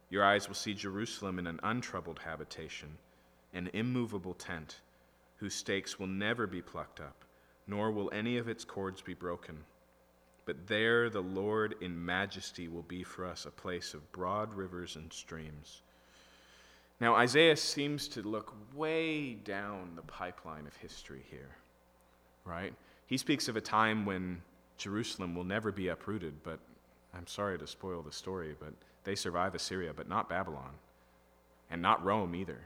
Your eyes will see Jerusalem in an untroubled habitation, an immovable tent, whose stakes will never be plucked up, nor will any of its cords be broken. But there the Lord in majesty will be for us a place of broad rivers and streams. Now, Isaiah seems to look way down the pipeline of history here, right? He speaks of a time when Jerusalem will never be uprooted, but I'm sorry to spoil the story, but they survive Assyria, but not Babylon, and not Rome either,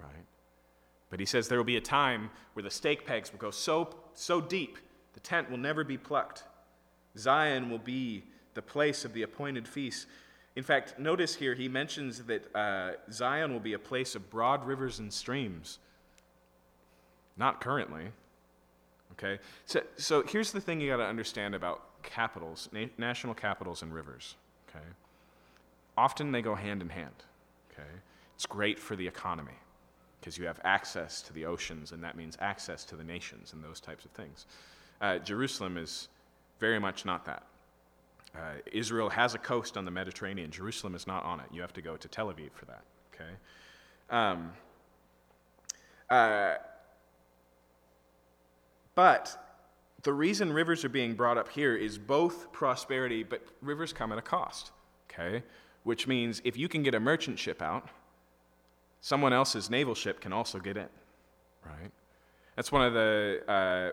right? But he says there will be a time where the stake pegs will go so, so deep, the tent will never be plucked. Zion will be the place of the appointed feast. In fact, notice here he mentions that uh, Zion will be a place of broad rivers and streams. Not currently. Okay? So, so here's the thing you got to understand about capitals, na- national capitals, and rivers. Okay? often they go hand in hand. Okay? It's great for the economy because you have access to the oceans, and that means access to the nations and those types of things. Uh, Jerusalem is very much not that. Uh, Israel has a coast on the Mediterranean. Jerusalem is not on it. You have to go to Tel Aviv for that. Okay. Um, uh, but the reason rivers are being brought up here is both prosperity, but rivers come at a cost. Okay which means if you can get a merchant ship out, someone else's naval ship can also get in, right? That's one of the uh,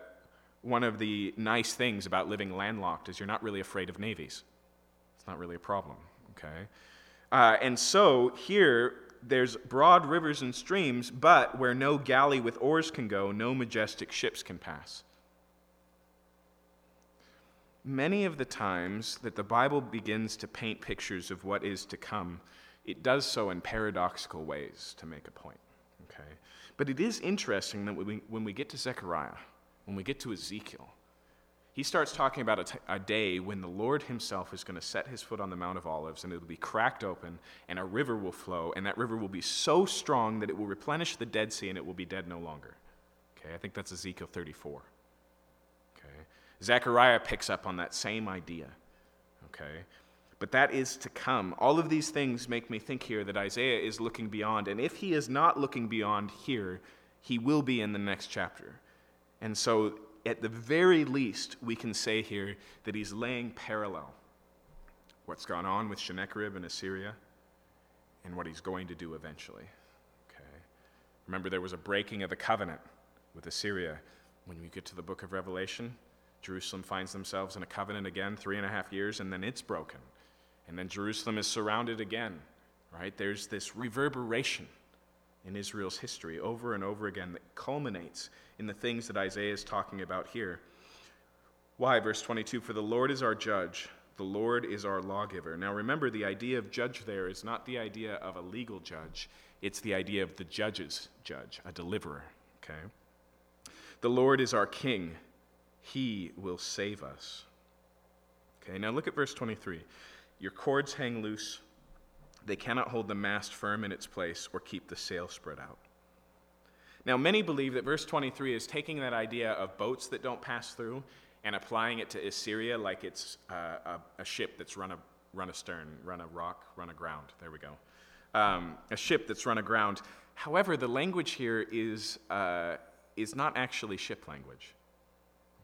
one of the nice things about living landlocked is you're not really afraid of navies. It's not really a problem, okay? Uh, and so here there's broad rivers and streams, but where no galley with oars can go, no majestic ships can pass many of the times that the Bible begins to paint pictures of what is to come, it does so in paradoxical ways to make a point. Okay? But it is interesting that when we, when we get to Zechariah, when we get to Ezekiel, he starts talking about a, t- a day when the Lord himself is going to set his foot on the Mount of Olives and it'll be cracked open and a river will flow and that river will be so strong that it will replenish the Dead Sea and it will be dead no longer. Okay, I think that's Ezekiel 34. Okay. Zechariah picks up on that same idea. Okay? But that is to come. All of these things make me think here that Isaiah is looking beyond. And if he is not looking beyond here, he will be in the next chapter. And so, at the very least, we can say here that he's laying parallel what's gone on with Sennacherib and Assyria and what he's going to do eventually. Okay? Remember, there was a breaking of the covenant with Assyria. When we get to the book of Revelation, Jerusalem finds themselves in a covenant again, three and a half years, and then it's broken. And then Jerusalem is surrounded again, right? There's this reverberation in Israel's history over and over again that culminates in the things that Isaiah is talking about here. Why? Verse 22 For the Lord is our judge, the Lord is our lawgiver. Now remember, the idea of judge there is not the idea of a legal judge, it's the idea of the judge's judge, a deliverer, okay? The Lord is our king. He will save us. Okay, now look at verse 23. Your cords hang loose, they cannot hold the mast firm in its place or keep the sail spread out. Now, many believe that verse 23 is taking that idea of boats that don't pass through and applying it to Assyria like it's uh, a, a, ship that's run, a, run astern, run a rock, run aground. There we go. Um, a ship that's run aground. However, the language here is, uh, is not actually ship language.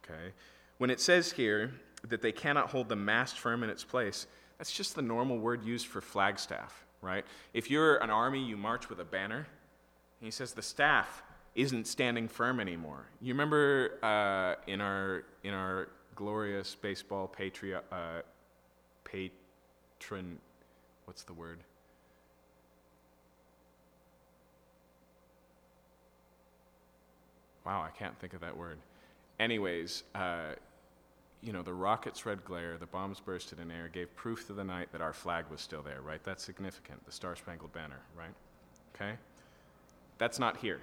Okay? When it says here that they cannot hold the mast firm in its place, that's just the normal word used for flagstaff, right? If you're an army, you march with a banner. he says the staff isn't standing firm anymore. You remember uh, in our in our glorious baseball patri- uh, patron, what's the word? Wow, I can't think of that word. Anyways, uh, you know, the rocket's red glare, the bombs bursted in air, gave proof to the night that our flag was still there, right? That's significant, the Star Spangled Banner, right? Okay? That's not here.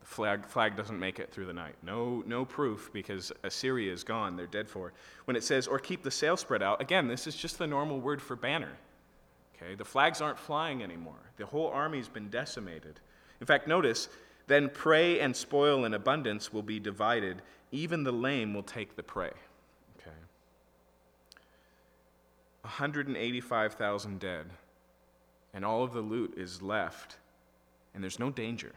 The flag, flag doesn't make it through the night. No, no proof because Assyria is gone, they're dead for. When it says, or keep the sail spread out, again, this is just the normal word for banner. Okay? The flags aren't flying anymore. The whole army's been decimated. In fact, notice, then prey and spoil in abundance will be divided. Even the lame will take the prey. Okay? 185,000 dead, and all of the loot is left, and there's no danger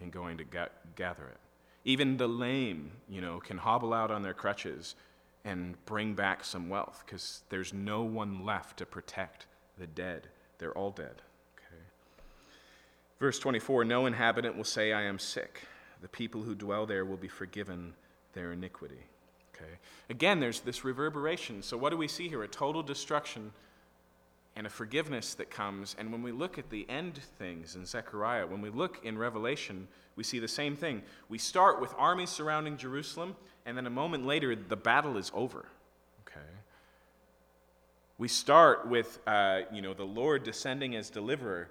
in going to ga- gather it. Even the lame, you know, can hobble out on their crutches and bring back some wealth because there's no one left to protect the dead. They're all dead. Okay. Verse 24 No inhabitant will say, I am sick. The people who dwell there will be forgiven their iniquity. Okay. Again, there's this reverberation. So, what do we see here? A total destruction and a forgiveness that comes. And when we look at the end things in Zechariah, when we look in Revelation, we see the same thing. We start with armies surrounding Jerusalem, and then a moment later, the battle is over. Okay? We start with, uh, you know, the Lord descending as deliverer,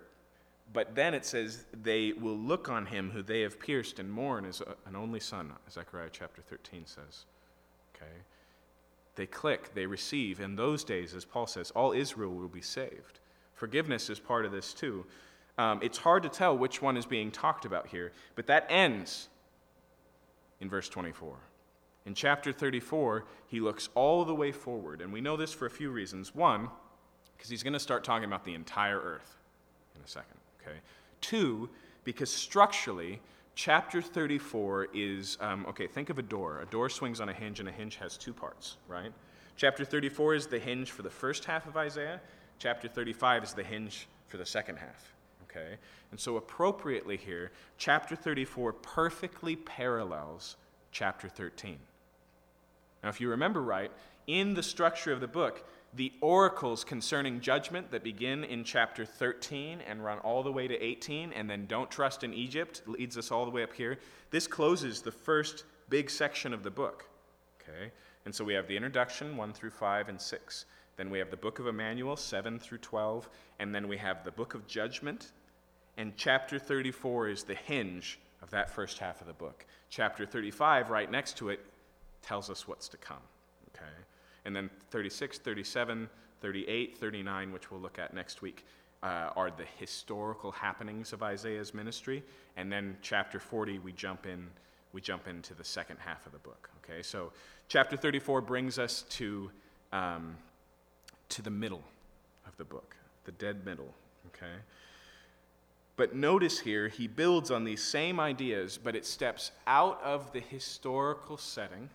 but then it says they will look on him who they have pierced and mourn as a, an only son, Zechariah chapter 13 says. Okay? They click, they receive. In those days, as Paul says, all Israel will be saved. Forgiveness is part of this too. Um, it's hard to tell which one is being talked about here, but that ends in verse 24. In chapter 34, he looks all the way forward, and we know this for a few reasons. One, because he's going to start talking about the entire earth in a second, okay? Two, because structurally, chapter 34 is um, okay, think of a door. A door swings on a hinge, and a hinge has two parts, right? Chapter 34 is the hinge for the first half of Isaiah, chapter 35 is the hinge for the second half. Okay? And so, appropriately here, chapter 34 perfectly parallels chapter 13. Now, if you remember right, in the structure of the book, the oracles concerning judgment that begin in chapter 13 and run all the way to 18, and then don't trust in Egypt leads us all the way up here. This closes the first big section of the book. Okay? And so we have the introduction, 1 through 5 and 6. Then we have the book of Emmanuel, 7 through 12. And then we have the book of judgment. And chapter 34 is the hinge of that first half of the book. Chapter 35, right next to it, tells us what's to come. And then 36, 37, 38, 39, which we'll look at next week, uh, are the historical happenings of Isaiah's ministry. And then chapter 40, we jump in. We jump into the second half of the book. Okay, so chapter 34 brings us to um, to the middle of the book, the dead middle. Okay. But notice here, he builds on these same ideas, but it steps out of the historical setting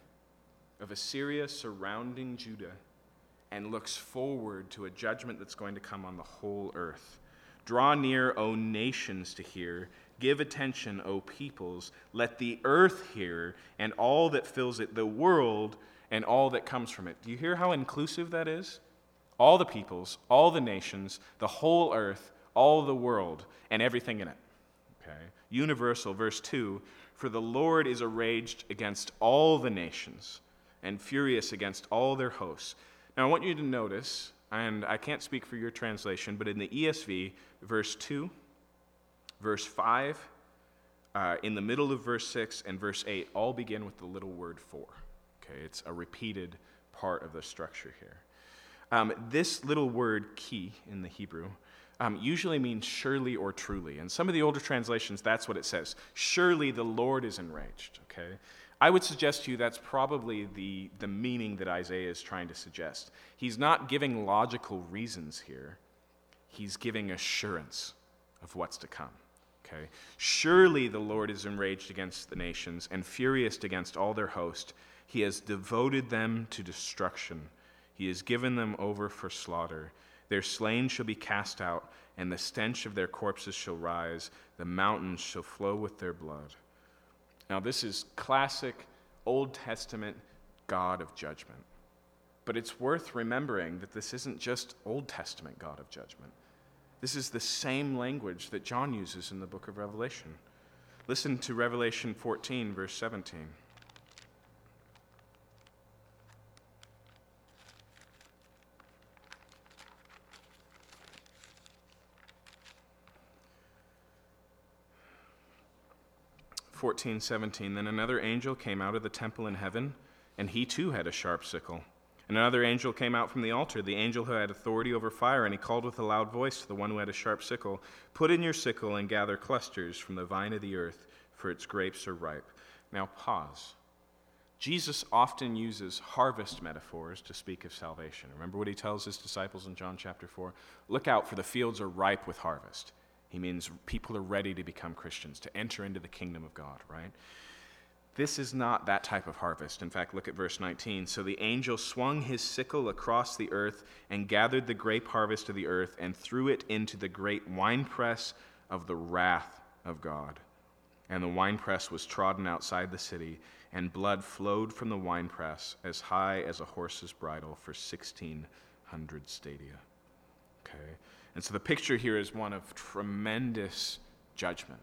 of Assyria surrounding Judah and looks forward to a judgment that's going to come on the whole earth. Draw near, O nations, to hear. Give attention, O peoples. Let the earth hear, and all that fills it, the world, and all that comes from it. Do you hear how inclusive that is? All the peoples, all the nations, the whole earth, all the world, and everything in it. Okay? Universal, verse 2 For the Lord is enraged against all the nations and furious against all their hosts. Now, I want you to notice, and I can't speak for your translation, but in the ESV, verse 2, verse 5, uh, in the middle of verse 6, and verse 8 all begin with the little word for. Okay, it's a repeated part of the structure here. Um, this little word, ki, in the Hebrew, um, usually means surely or truly. And some of the older translations, that's what it says. Surely the Lord is enraged, okay? I would suggest to you that's probably the, the meaning that Isaiah is trying to suggest. He's not giving logical reasons here, he's giving assurance of what's to come. Okay? Surely the Lord is enraged against the nations and furious against all their host. He has devoted them to destruction. He has given them over for slaughter. Their slain shall be cast out, and the stench of their corpses shall rise. The mountains shall flow with their blood. Now, this is classic Old Testament God of judgment. But it's worth remembering that this isn't just Old Testament God of judgment. This is the same language that John uses in the book of Revelation. Listen to Revelation 14, verse 17. 14, 17. Then another angel came out of the temple in heaven, and he too had a sharp sickle. And another angel came out from the altar, the angel who had authority over fire, and he called with a loud voice to the one who had a sharp sickle Put in your sickle and gather clusters from the vine of the earth, for its grapes are ripe. Now, pause. Jesus often uses harvest metaphors to speak of salvation. Remember what he tells his disciples in John chapter 4? Look out, for the fields are ripe with harvest. He means people are ready to become Christians, to enter into the kingdom of God, right? This is not that type of harvest. In fact, look at verse 19. So the angel swung his sickle across the earth and gathered the grape harvest of the earth and threw it into the great winepress of the wrath of God. And the winepress was trodden outside the city, and blood flowed from the winepress as high as a horse's bridle for 1,600 stadia. Okay? And so the picture here is one of tremendous judgment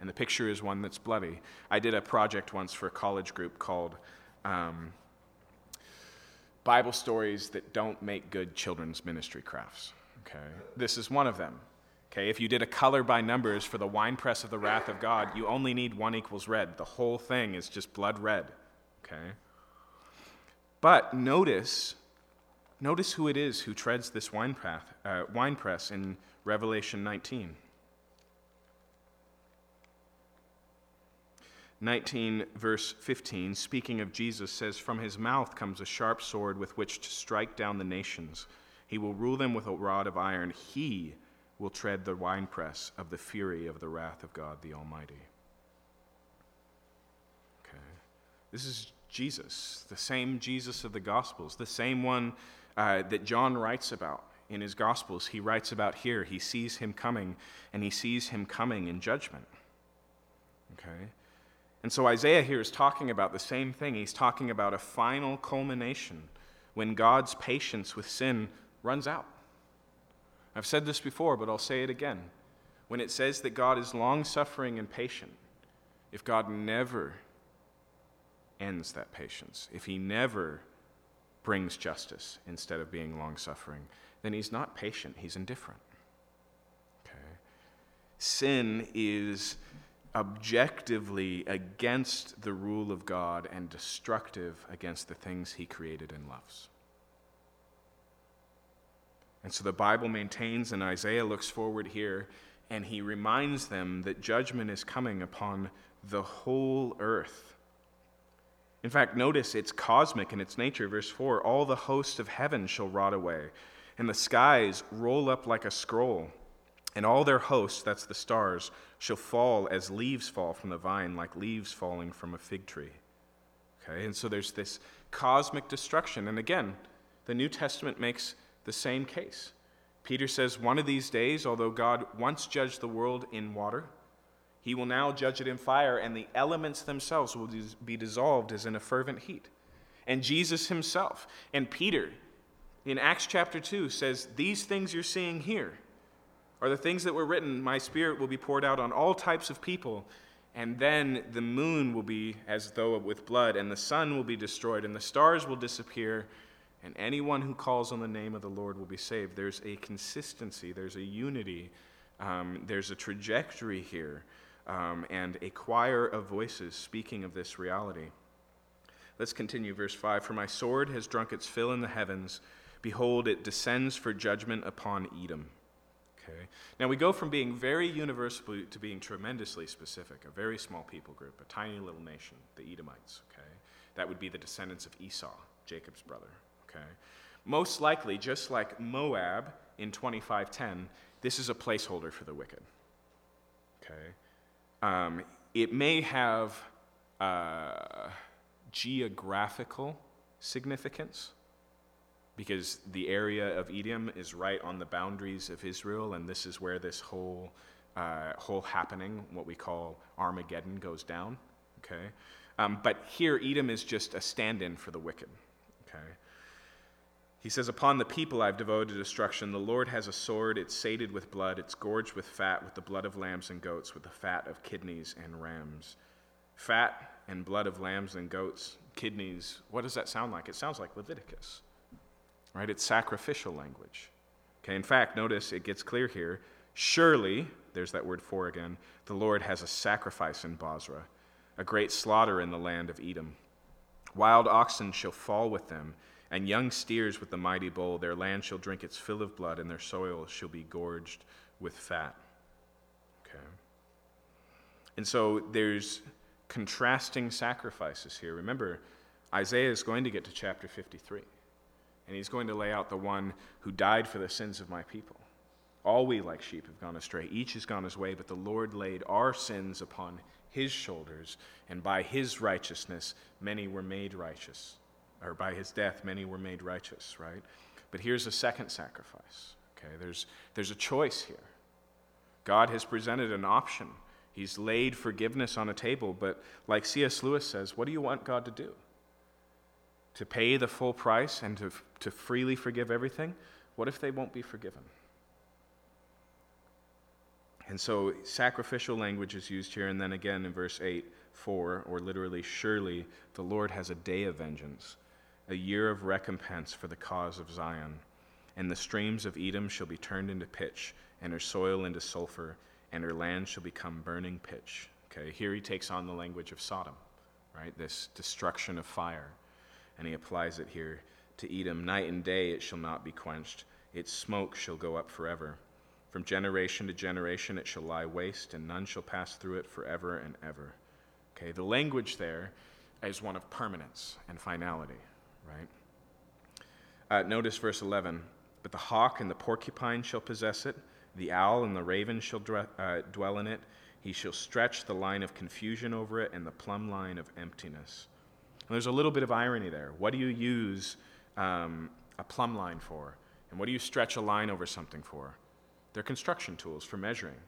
and the picture is one that's bloody. I did a project once for a college group called um, Bible Stories That Don't Make Good Children's Ministry Crafts. Okay, this is one of them. Okay, if you did a color by numbers for the winepress of the wrath of God, you only need one equals red. The whole thing is just blood red. Okay? But notice, notice who it is who treads this wine, path, uh, wine press in Revelation 19. 19, verse 15, speaking of Jesus, says, From his mouth comes a sharp sword with which to strike down the nations. He will rule them with a rod of iron. He will tread the winepress of the fury of the wrath of God the Almighty. Okay. This is Jesus, the same Jesus of the Gospels, the same one uh, that John writes about in his Gospels. He writes about here. He sees him coming, and he sees him coming in judgment. Okay? And so Isaiah here is talking about the same thing. He's talking about a final culmination when God's patience with sin runs out. I've said this before, but I'll say it again. When it says that God is long suffering and patient, if God never ends that patience, if he never brings justice instead of being long suffering, then he's not patient, he's indifferent. Okay? Sin is objectively against the rule of God and destructive against the things he created and loves. And so the Bible maintains, and Isaiah looks forward here, and he reminds them that judgment is coming upon the whole earth. In fact, notice it's cosmic in its nature. Verse 4 All the hosts of heaven shall rot away, and the skies roll up like a scroll. And all their hosts, that's the stars, shall fall as leaves fall from the vine, like leaves falling from a fig tree. Okay, and so there's this cosmic destruction. And again, the New Testament makes the same case. Peter says, One of these days, although God once judged the world in water, he will now judge it in fire, and the elements themselves will be dissolved as in a fervent heat. And Jesus himself and Peter in Acts chapter 2 says, These things you're seeing here are the things that were written, My Spirit will be poured out on all types of people, and then the moon will be as though with blood, and the sun will be destroyed, and the stars will disappear, and anyone who calls on the name of the Lord will be saved. There's a consistency, there's a unity, um, there's a trajectory here, um, and a choir of voices speaking of this reality. Let's continue, verse 5 For my sword has drunk its fill in the heavens. Behold, it descends for judgment upon Edom. Okay? Now we go from being very universal to being tremendously specific, a very small people group, a tiny little nation, the Edomites. Okay? That would be the descendants of Esau, Jacob's brother. Okay? Most likely, just like Moab in 2510, this is a placeholder for the wicked. Okay? Um, it may have uh, geographical significance because the area of Edom is right on the boundaries of Israel, and this is where this whole, uh, whole happening, what we call Armageddon, goes down. Okay? Um, but here, Edom is just a stand in for the wicked. Okay? He says, Upon the people I've devoted destruction. The Lord has a sword, it's sated with blood, it's gorged with fat, with the blood of lambs and goats, with the fat of kidneys and rams. Fat and blood of lambs and goats, kidneys, what does that sound like? It sounds like Leviticus right? It's sacrificial language. Okay, in fact, notice it gets clear here. Surely, there's that word for again, the Lord has a sacrifice in Bozrah, a great slaughter in the land of Edom. Wild oxen shall fall with them, and young steers with the mighty bull. Their land shall drink its fill of blood, and their soil shall be gorged with fat. Okay. And so there's contrasting sacrifices here. Remember, Isaiah is going to get to chapter 53, and he's going to lay out the one who died for the sins of my people. All we, like sheep, have gone astray. Each has gone his way, but the Lord laid our sins upon his shoulders, and by his righteousness, many were made righteous. Or by his death, many were made righteous, right? But here's a second sacrifice. Okay, there's, there's a choice here. God has presented an option. He's laid forgiveness on a table, but like C.S. Lewis says, what do you want God to do? To pay the full price and to, to freely forgive everything? What if they won't be forgiven? And so sacrificial language is used here, and then again in verse 8, for, or literally, surely the Lord has a day of vengeance, a year of recompense for the cause of Zion. And the streams of Edom shall be turned into pitch, and her soil into sulfur, and her land shall become burning pitch. Okay, here he takes on the language of Sodom, right? This destruction of fire. And he applies it here to Edom. Night and day it shall not be quenched, its smoke shall go up forever. From generation to generation it shall lie waste, and none shall pass through it forever and ever. Okay, the language there is one of permanence and finality, right? Uh, notice verse 11. But the hawk and the porcupine shall possess it, the owl and the raven shall dwell, uh, dwell in it. He shall stretch the line of confusion over it and the plumb line of emptiness. And there's a little bit of irony there. What do you use um, a plumb line for? And what do you stretch a line over something for? They're construction tools for measuring.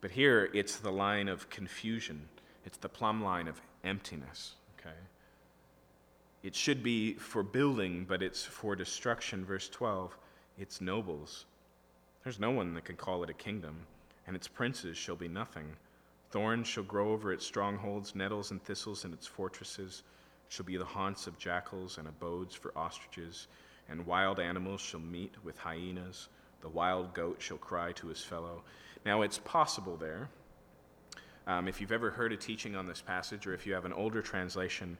But here, it's the line of confusion, it's the plumb line of emptiness. Okay? It should be for building, but it's for destruction. Verse 12 its nobles. There's no one that can call it a kingdom, and its princes shall be nothing. Thorns shall grow over its strongholds, nettles and thistles in its fortresses shall be the haunts of jackals and abodes for ostriches, and wild animals shall meet with hyenas. The wild goat shall cry to his fellow. Now, it's possible there, um, if you've ever heard a teaching on this passage, or if you have an older translation,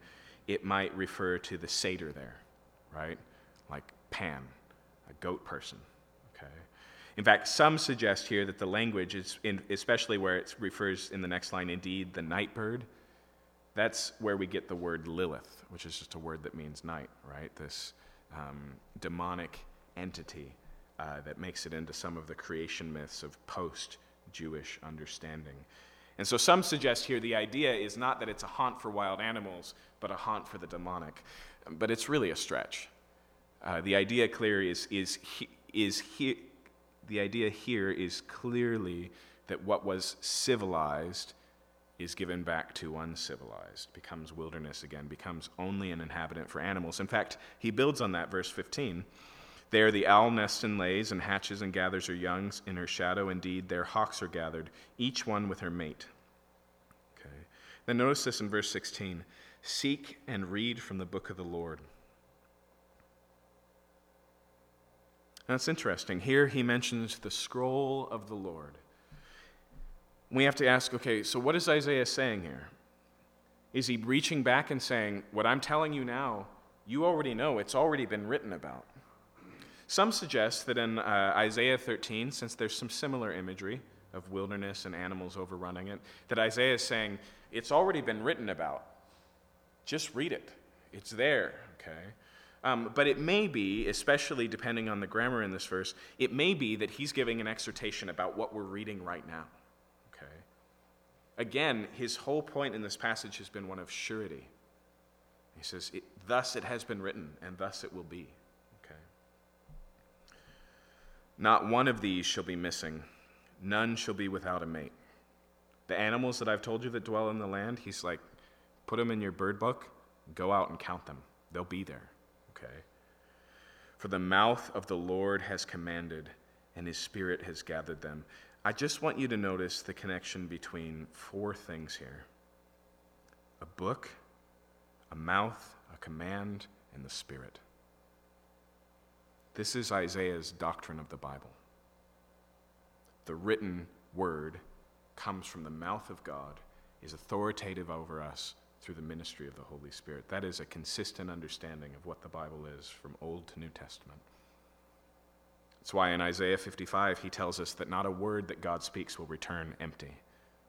it might refer to the satyr there, right? Like Pan, a goat person. Okay. In fact, some suggest here that the language is, in, especially where it refers in the next line, indeed, the night bird. That's where we get the word Lilith, which is just a word that means night, right? This um, demonic entity uh, that makes it into some of the creation myths of post Jewish understanding. And so some suggest here the idea is not that it's a haunt for wild animals, but a haunt for the demonic. But it's really a stretch. Uh, the idea clear is, is, is he, the idea here is clearly that what was civilized is given back to uncivilized, becomes wilderness again, becomes only an inhabitant for animals. In fact, he builds on that, verse 15. There the owl nests and lays, and hatches and gathers her youngs in her shadow. Indeed, there hawks are gathered, each one with her mate. Okay. Then notice this in verse 16 Seek and read from the book of the Lord. That's interesting. Here he mentions the scroll of the Lord. We have to ask okay, so what is Isaiah saying here? Is he reaching back and saying, What I'm telling you now, you already know, it's already been written about? Some suggest that in uh, Isaiah 13, since there's some similar imagery of wilderness and animals overrunning it, that Isaiah is saying, it's already been written about. Just read it. It's there, okay? Um, but it may be, especially depending on the grammar in this verse, it may be that he's giving an exhortation about what we're reading right now. Okay? Again, his whole point in this passage has been one of surety. He says, Thus it has been written, and thus it will be. Not one of these shall be missing, none shall be without a mate. The animals that I've told you that dwell in the land, he's like, put them in your bird book, go out and count them. They'll be there, okay? For the mouth of the Lord has commanded, and his spirit has gathered them. I just want you to notice the connection between four things here a book, a mouth, a command, and the spirit. This is Isaiah's doctrine of the Bible. The written word comes from the mouth of God, is authoritative over us through the ministry of the Holy Spirit. That is a consistent understanding of what the Bible is from Old to New Testament. That's why in Isaiah 55, he tells us that not a word that God speaks will return empty,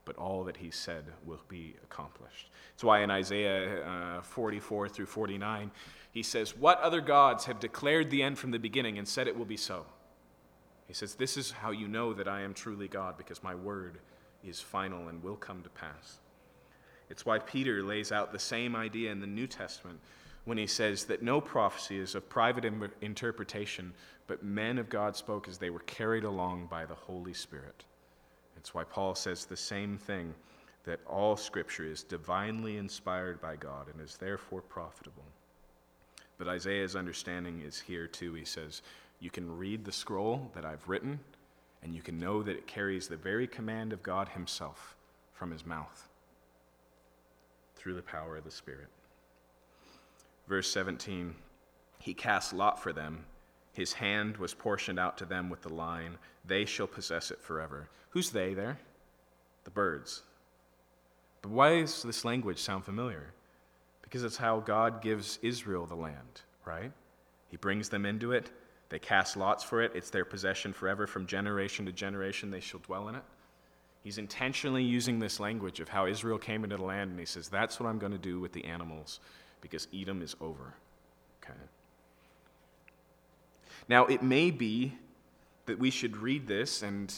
but all that he said will be accomplished. That's why in Isaiah uh, 44 through 49, he says, What other gods have declared the end from the beginning and said it will be so? He says, This is how you know that I am truly God, because my word is final and will come to pass. It's why Peter lays out the same idea in the New Testament when he says that no prophecy is of private interpretation, but men of God spoke as they were carried along by the Holy Spirit. It's why Paul says the same thing that all Scripture is divinely inspired by God and is therefore profitable. But Isaiah's understanding is here too. He says, You can read the scroll that I've written, and you can know that it carries the very command of God Himself from His mouth through the power of the Spirit. Verse 17 He cast lot for them. His hand was portioned out to them with the line. They shall possess it forever. Who's they there? The birds. But why does this language sound familiar? Because it's how God gives Israel the land, right? He brings them into it. They cast lots for it. It's their possession forever. From generation to generation, they shall dwell in it. He's intentionally using this language of how Israel came into the land, and he says, That's what I'm going to do with the animals because Edom is over. Okay. Now, it may be that we should read this, and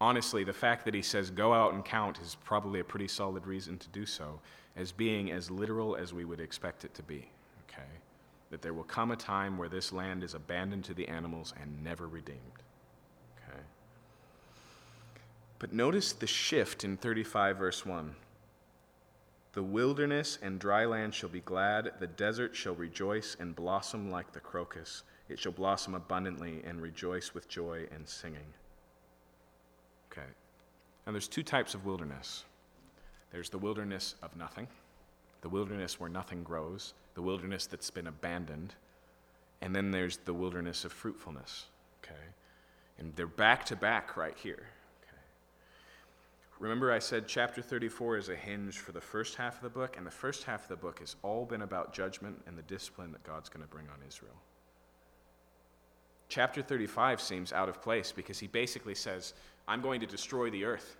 honestly, the fact that he says go out and count is probably a pretty solid reason to do so, as being as literal as we would expect it to be. Okay? That there will come a time where this land is abandoned to the animals and never redeemed. Okay? But notice the shift in 35, verse 1. The wilderness and dry land shall be glad, the desert shall rejoice and blossom like the crocus. It shall blossom abundantly and rejoice with joy and singing. Okay. Now there's two types of wilderness. There's the wilderness of nothing, the wilderness where nothing grows, the wilderness that's been abandoned, and then there's the wilderness of fruitfulness. Okay? And they're back to back right here. Remember, I said chapter 34 is a hinge for the first half of the book, and the first half of the book has all been about judgment and the discipline that God's going to bring on Israel. Chapter 35 seems out of place because he basically says, I'm going to destroy the earth.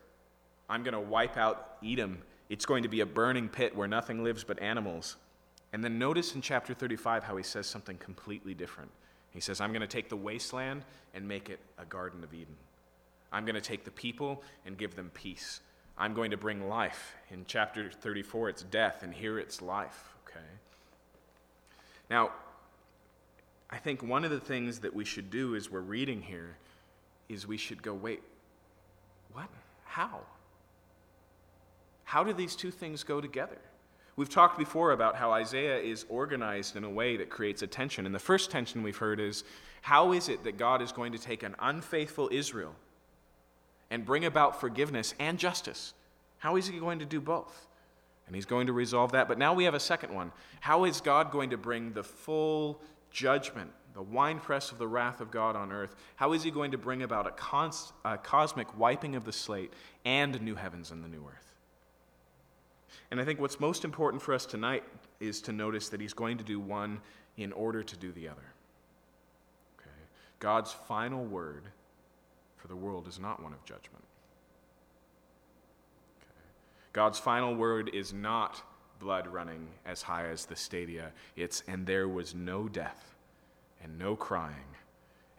I'm going to wipe out Edom. It's going to be a burning pit where nothing lives but animals. And then notice in chapter 35 how he says something completely different. He says, I'm going to take the wasteland and make it a Garden of Eden. I'm going to take the people and give them peace. I'm going to bring life. In chapter 34, it's death, and here it's life, okay? Now, I think one of the things that we should do as we're reading here is we should go, wait, what? How? How do these two things go together? We've talked before about how Isaiah is organized in a way that creates a tension. And the first tension we've heard is how is it that God is going to take an unfaithful Israel and bring about forgiveness and justice. How is he going to do both? And he's going to resolve that. But now we have a second one. How is God going to bring the full judgment, the winepress of the wrath of God on earth? How is he going to bring about a, cons- a cosmic wiping of the slate and new heavens and the new earth? And I think what's most important for us tonight is to notice that he's going to do one in order to do the other. Okay? God's final word for the world is not one of judgment. God's final word is not blood running as high as the stadia. It's, and there was no death, and no crying,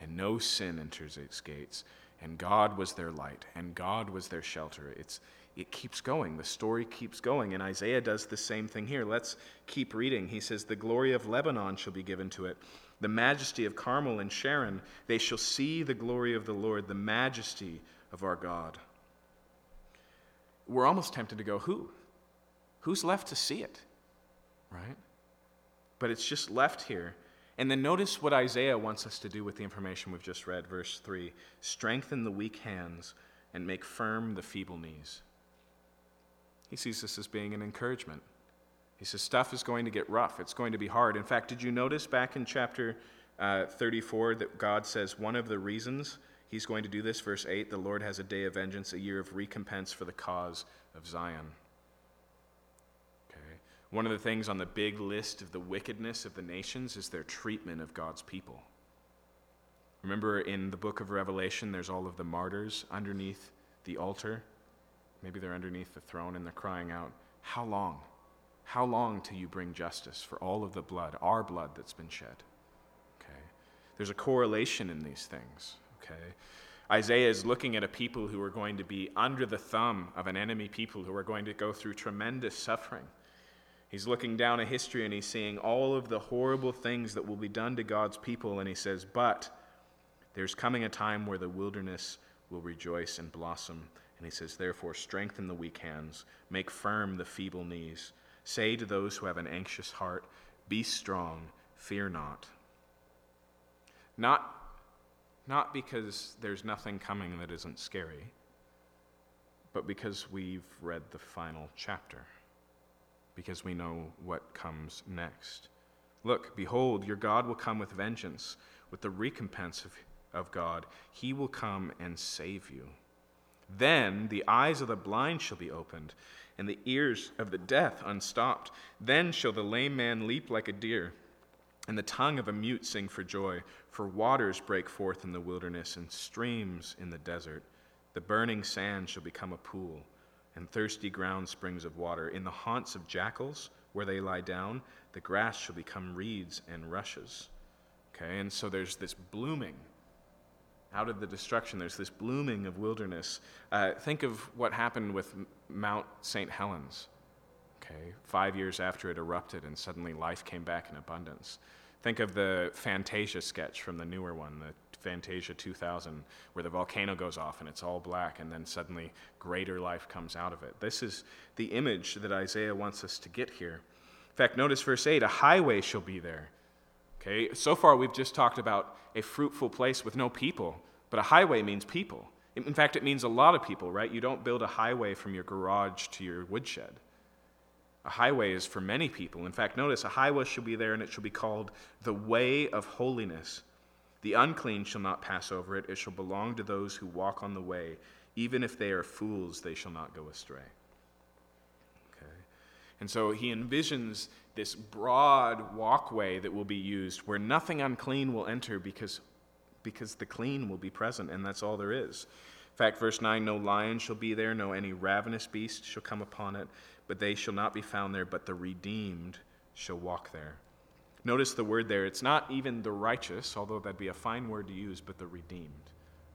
and no sin enters its gates, and God was their light, and God was their shelter. It's, it keeps going. The story keeps going. And Isaiah does the same thing here. Let's keep reading. He says, The glory of Lebanon shall be given to it the majesty of Carmel and Sharon. They shall see the glory of the Lord, the majesty of our God. We're almost tempted to go, Who? Who's left to see it? Right? But it's just left here. And then notice what Isaiah wants us to do with the information we've just read, verse 3 strengthen the weak hands and make firm the feeble knees. He sees this as being an encouragement. He says, Stuff is going to get rough. It's going to be hard. In fact, did you notice back in chapter uh, 34 that God says one of the reasons he's going to do this, verse 8, the Lord has a day of vengeance, a year of recompense for the cause of Zion. One of the things on the big list of the wickedness of the nations is their treatment of God's people. Remember in the book of Revelation, there's all of the martyrs underneath the altar. Maybe they're underneath the throne and they're crying out, How long? How long till you bring justice for all of the blood, our blood that's been shed? Okay. There's a correlation in these things. Okay. Isaiah is looking at a people who are going to be under the thumb of an enemy people who are going to go through tremendous suffering. He's looking down a history and he's seeing all of the horrible things that will be done to God's people, and he says, But there's coming a time where the wilderness will rejoice and blossom. And he says, Therefore, strengthen the weak hands, make firm the feeble knees. Say to those who have an anxious heart, Be strong, fear not. Not, not because there's nothing coming that isn't scary, but because we've read the final chapter, because we know what comes next. Look, behold, your God will come with vengeance, with the recompense of, of God. He will come and save you. Then the eyes of the blind shall be opened and the ears of the deaf unstopped. Then shall the lame man leap like a deer, and the tongue of a mute sing for joy. For waters break forth in the wilderness, and streams in the desert. The burning sand shall become a pool, and thirsty ground springs of water. In the haunts of jackals, where they lie down, the grass shall become reeds and rushes. Okay, and so there's this blooming out of the destruction. There's this blooming of wilderness. Uh, think of what happened with Mount St. Helens. Okay, five years after it erupted, and suddenly life came back in abundance. Think of the Fantasia sketch from the newer one, the Fantasia 2000, where the volcano goes off and it's all black, and then suddenly greater life comes out of it. This is the image that Isaiah wants us to get here. In fact, notice verse 8 a highway shall be there. Okay, so far we've just talked about a fruitful place with no people, but a highway means people. In fact, it means a lot of people, right? You don't build a highway from your garage to your woodshed. A highway is for many people. In fact, notice a highway shall be there, and it shall be called the way of holiness. The unclean shall not pass over it, it shall belong to those who walk on the way. Even if they are fools, they shall not go astray. Okay? And so he envisions this broad walkway that will be used where nothing unclean will enter because, because the clean will be present, and that's all there is. In fact, verse 9 no lion shall be there, no any ravenous beast shall come upon it, but they shall not be found there, but the redeemed shall walk there. Notice the word there. It's not even the righteous, although that'd be a fine word to use, but the redeemed.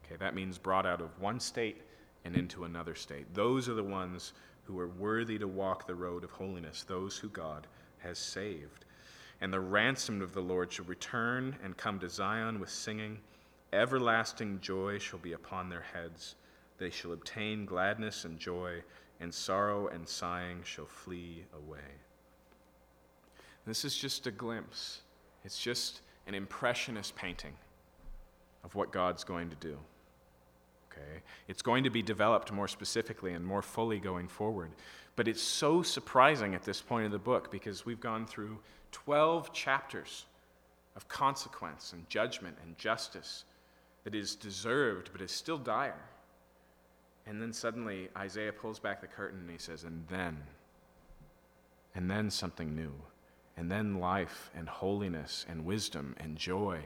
Okay, that means brought out of one state and into another state. Those are the ones who are worthy to walk the road of holiness, those who God has saved. And the ransomed of the Lord shall return and come to Zion with singing. Everlasting joy shall be upon their heads. They shall obtain gladness and joy, and sorrow and sighing shall flee away. This is just a glimpse, it's just an impressionist painting of what God's going to do. Okay? It's going to be developed more specifically and more fully going forward. But it's so surprising at this point of the book because we've gone through 12 chapters of consequence and judgment and justice that is deserved but is still dire. And then suddenly Isaiah pulls back the curtain and he says, and then, and then something new, and then life and holiness and wisdom and joy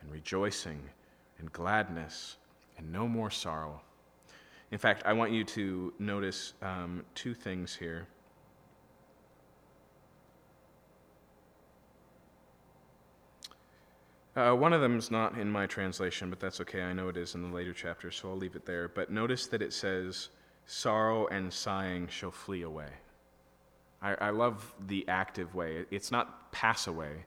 and rejoicing and gladness and no more sorrow. In fact, I want you to notice um, two things here. Uh, one of them is not in my translation, but that's okay. I know it is in the later chapters, so I'll leave it there. But notice that it says, Sorrow and sighing shall flee away. I, I love the active way. It's not pass away,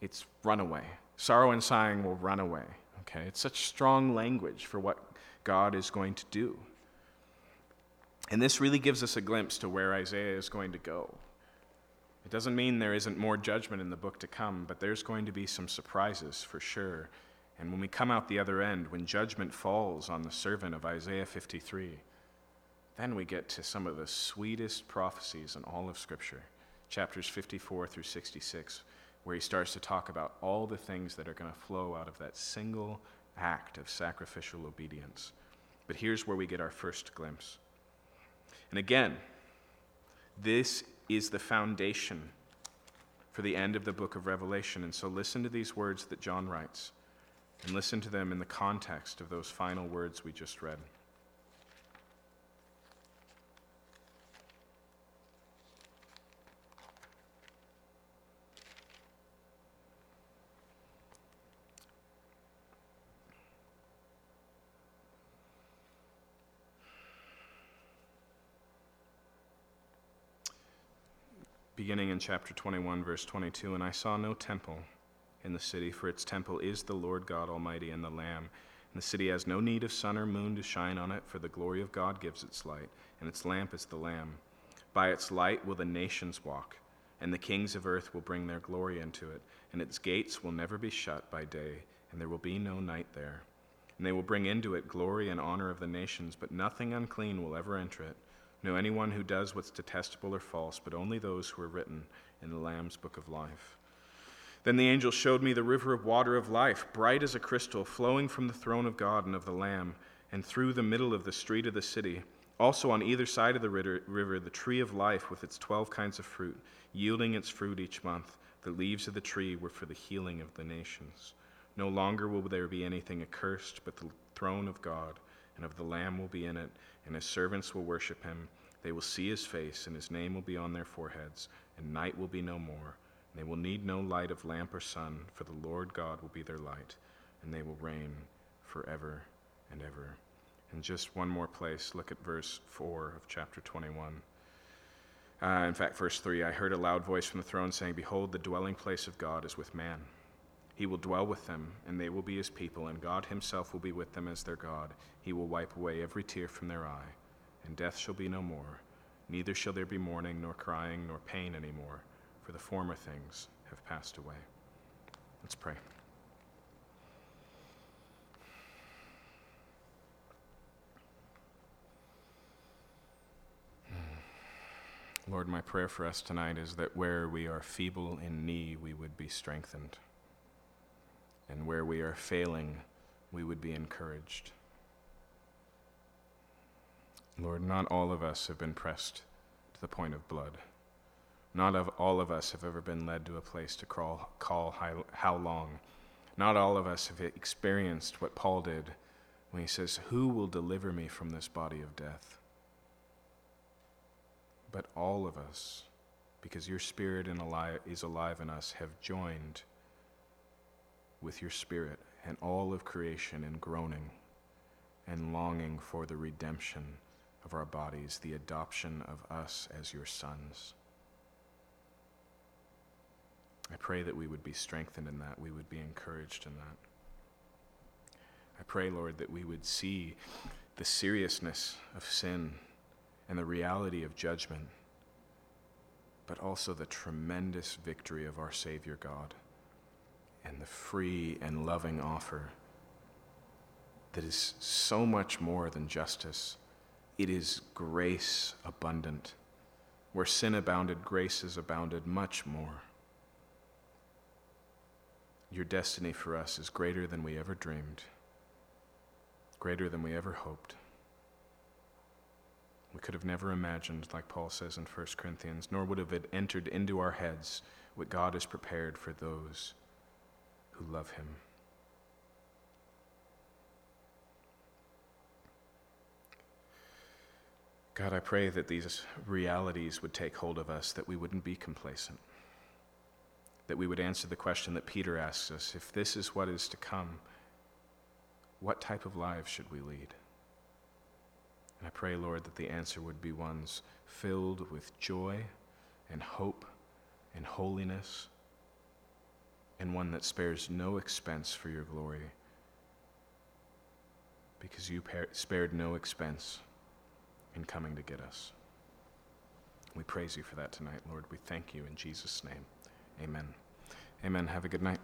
it's run away. Sorrow and sighing will run away. Okay? It's such strong language for what God is going to do. And this really gives us a glimpse to where Isaiah is going to go. It doesn't mean there isn't more judgment in the book to come, but there's going to be some surprises for sure. And when we come out the other end, when judgment falls on the servant of Isaiah 53, then we get to some of the sweetest prophecies in all of Scripture, chapters 54 through 66, where he starts to talk about all the things that are going to flow out of that single act of sacrificial obedience. But here's where we get our first glimpse. And again, this is the foundation for the end of the book of Revelation. And so listen to these words that John writes and listen to them in the context of those final words we just read. Beginning in chapter 21, verse 22 And I saw no temple in the city, for its temple is the Lord God Almighty and the Lamb. And the city has no need of sun or moon to shine on it, for the glory of God gives its light, and its lamp is the Lamb. By its light will the nations walk, and the kings of earth will bring their glory into it, and its gates will never be shut by day, and there will be no night there. And they will bring into it glory and honor of the nations, but nothing unclean will ever enter it no anyone who does what's detestable or false, but only those who are written in the Lamb's book of life. Then the angel showed me the river of water of life, bright as a crystal, flowing from the throne of God and of the Lamb, and through the middle of the street of the city. Also on either side of the river, the tree of life with its twelve kinds of fruit, yielding its fruit each month. The leaves of the tree were for the healing of the nations. No longer will there be anything accursed, but the throne of God and of the Lamb will be in it and his servants will worship him. They will see his face, and his name will be on their foreheads, and night will be no more. And they will need no light of lamp or sun, for the Lord God will be their light, and they will reign forever and ever. And just one more place, look at verse 4 of chapter 21. Uh, in fact, verse 3 I heard a loud voice from the throne saying, Behold, the dwelling place of God is with man. He will dwell with them, and they will be his people, and God himself will be with them as their God. He will wipe away every tear from their eye, and death shall be no more. Neither shall there be mourning, nor crying, nor pain any more, for the former things have passed away. Let's pray. Lord, my prayer for us tonight is that where we are feeble in knee, we would be strengthened and where we are failing, we would be encouraged. Lord, not all of us have been pressed to the point of blood. Not of all of us have ever been led to a place to crawl, call how, how long. Not all of us have experienced what Paul did when he says, Who will deliver me from this body of death? But all of us, because your spirit is alive in us, have joined with your Spirit and all of creation in groaning and longing for the redemption of our bodies, the adoption of us as your sons. I pray that we would be strengthened in that, we would be encouraged in that. I pray, Lord, that we would see the seriousness of sin and the reality of judgment, but also the tremendous victory of our Savior God and the free and loving offer that is so much more than justice. It is grace abundant. Where sin abounded, grace has abounded much more. Your destiny for us is greater than we ever dreamed, greater than we ever hoped. We could have never imagined, like Paul says in 1 Corinthians, nor would have it entered into our heads what God has prepared for those who love him. God, I pray that these realities would take hold of us, that we wouldn't be complacent, that we would answer the question that Peter asks us if this is what is to come, what type of lives should we lead? And I pray, Lord, that the answer would be ones filled with joy and hope and holiness and one that spares no expense for your glory, because you par- spared no expense in coming to get us. We praise you for that tonight, Lord. We thank you in Jesus' name. Amen. Amen. Have a good night.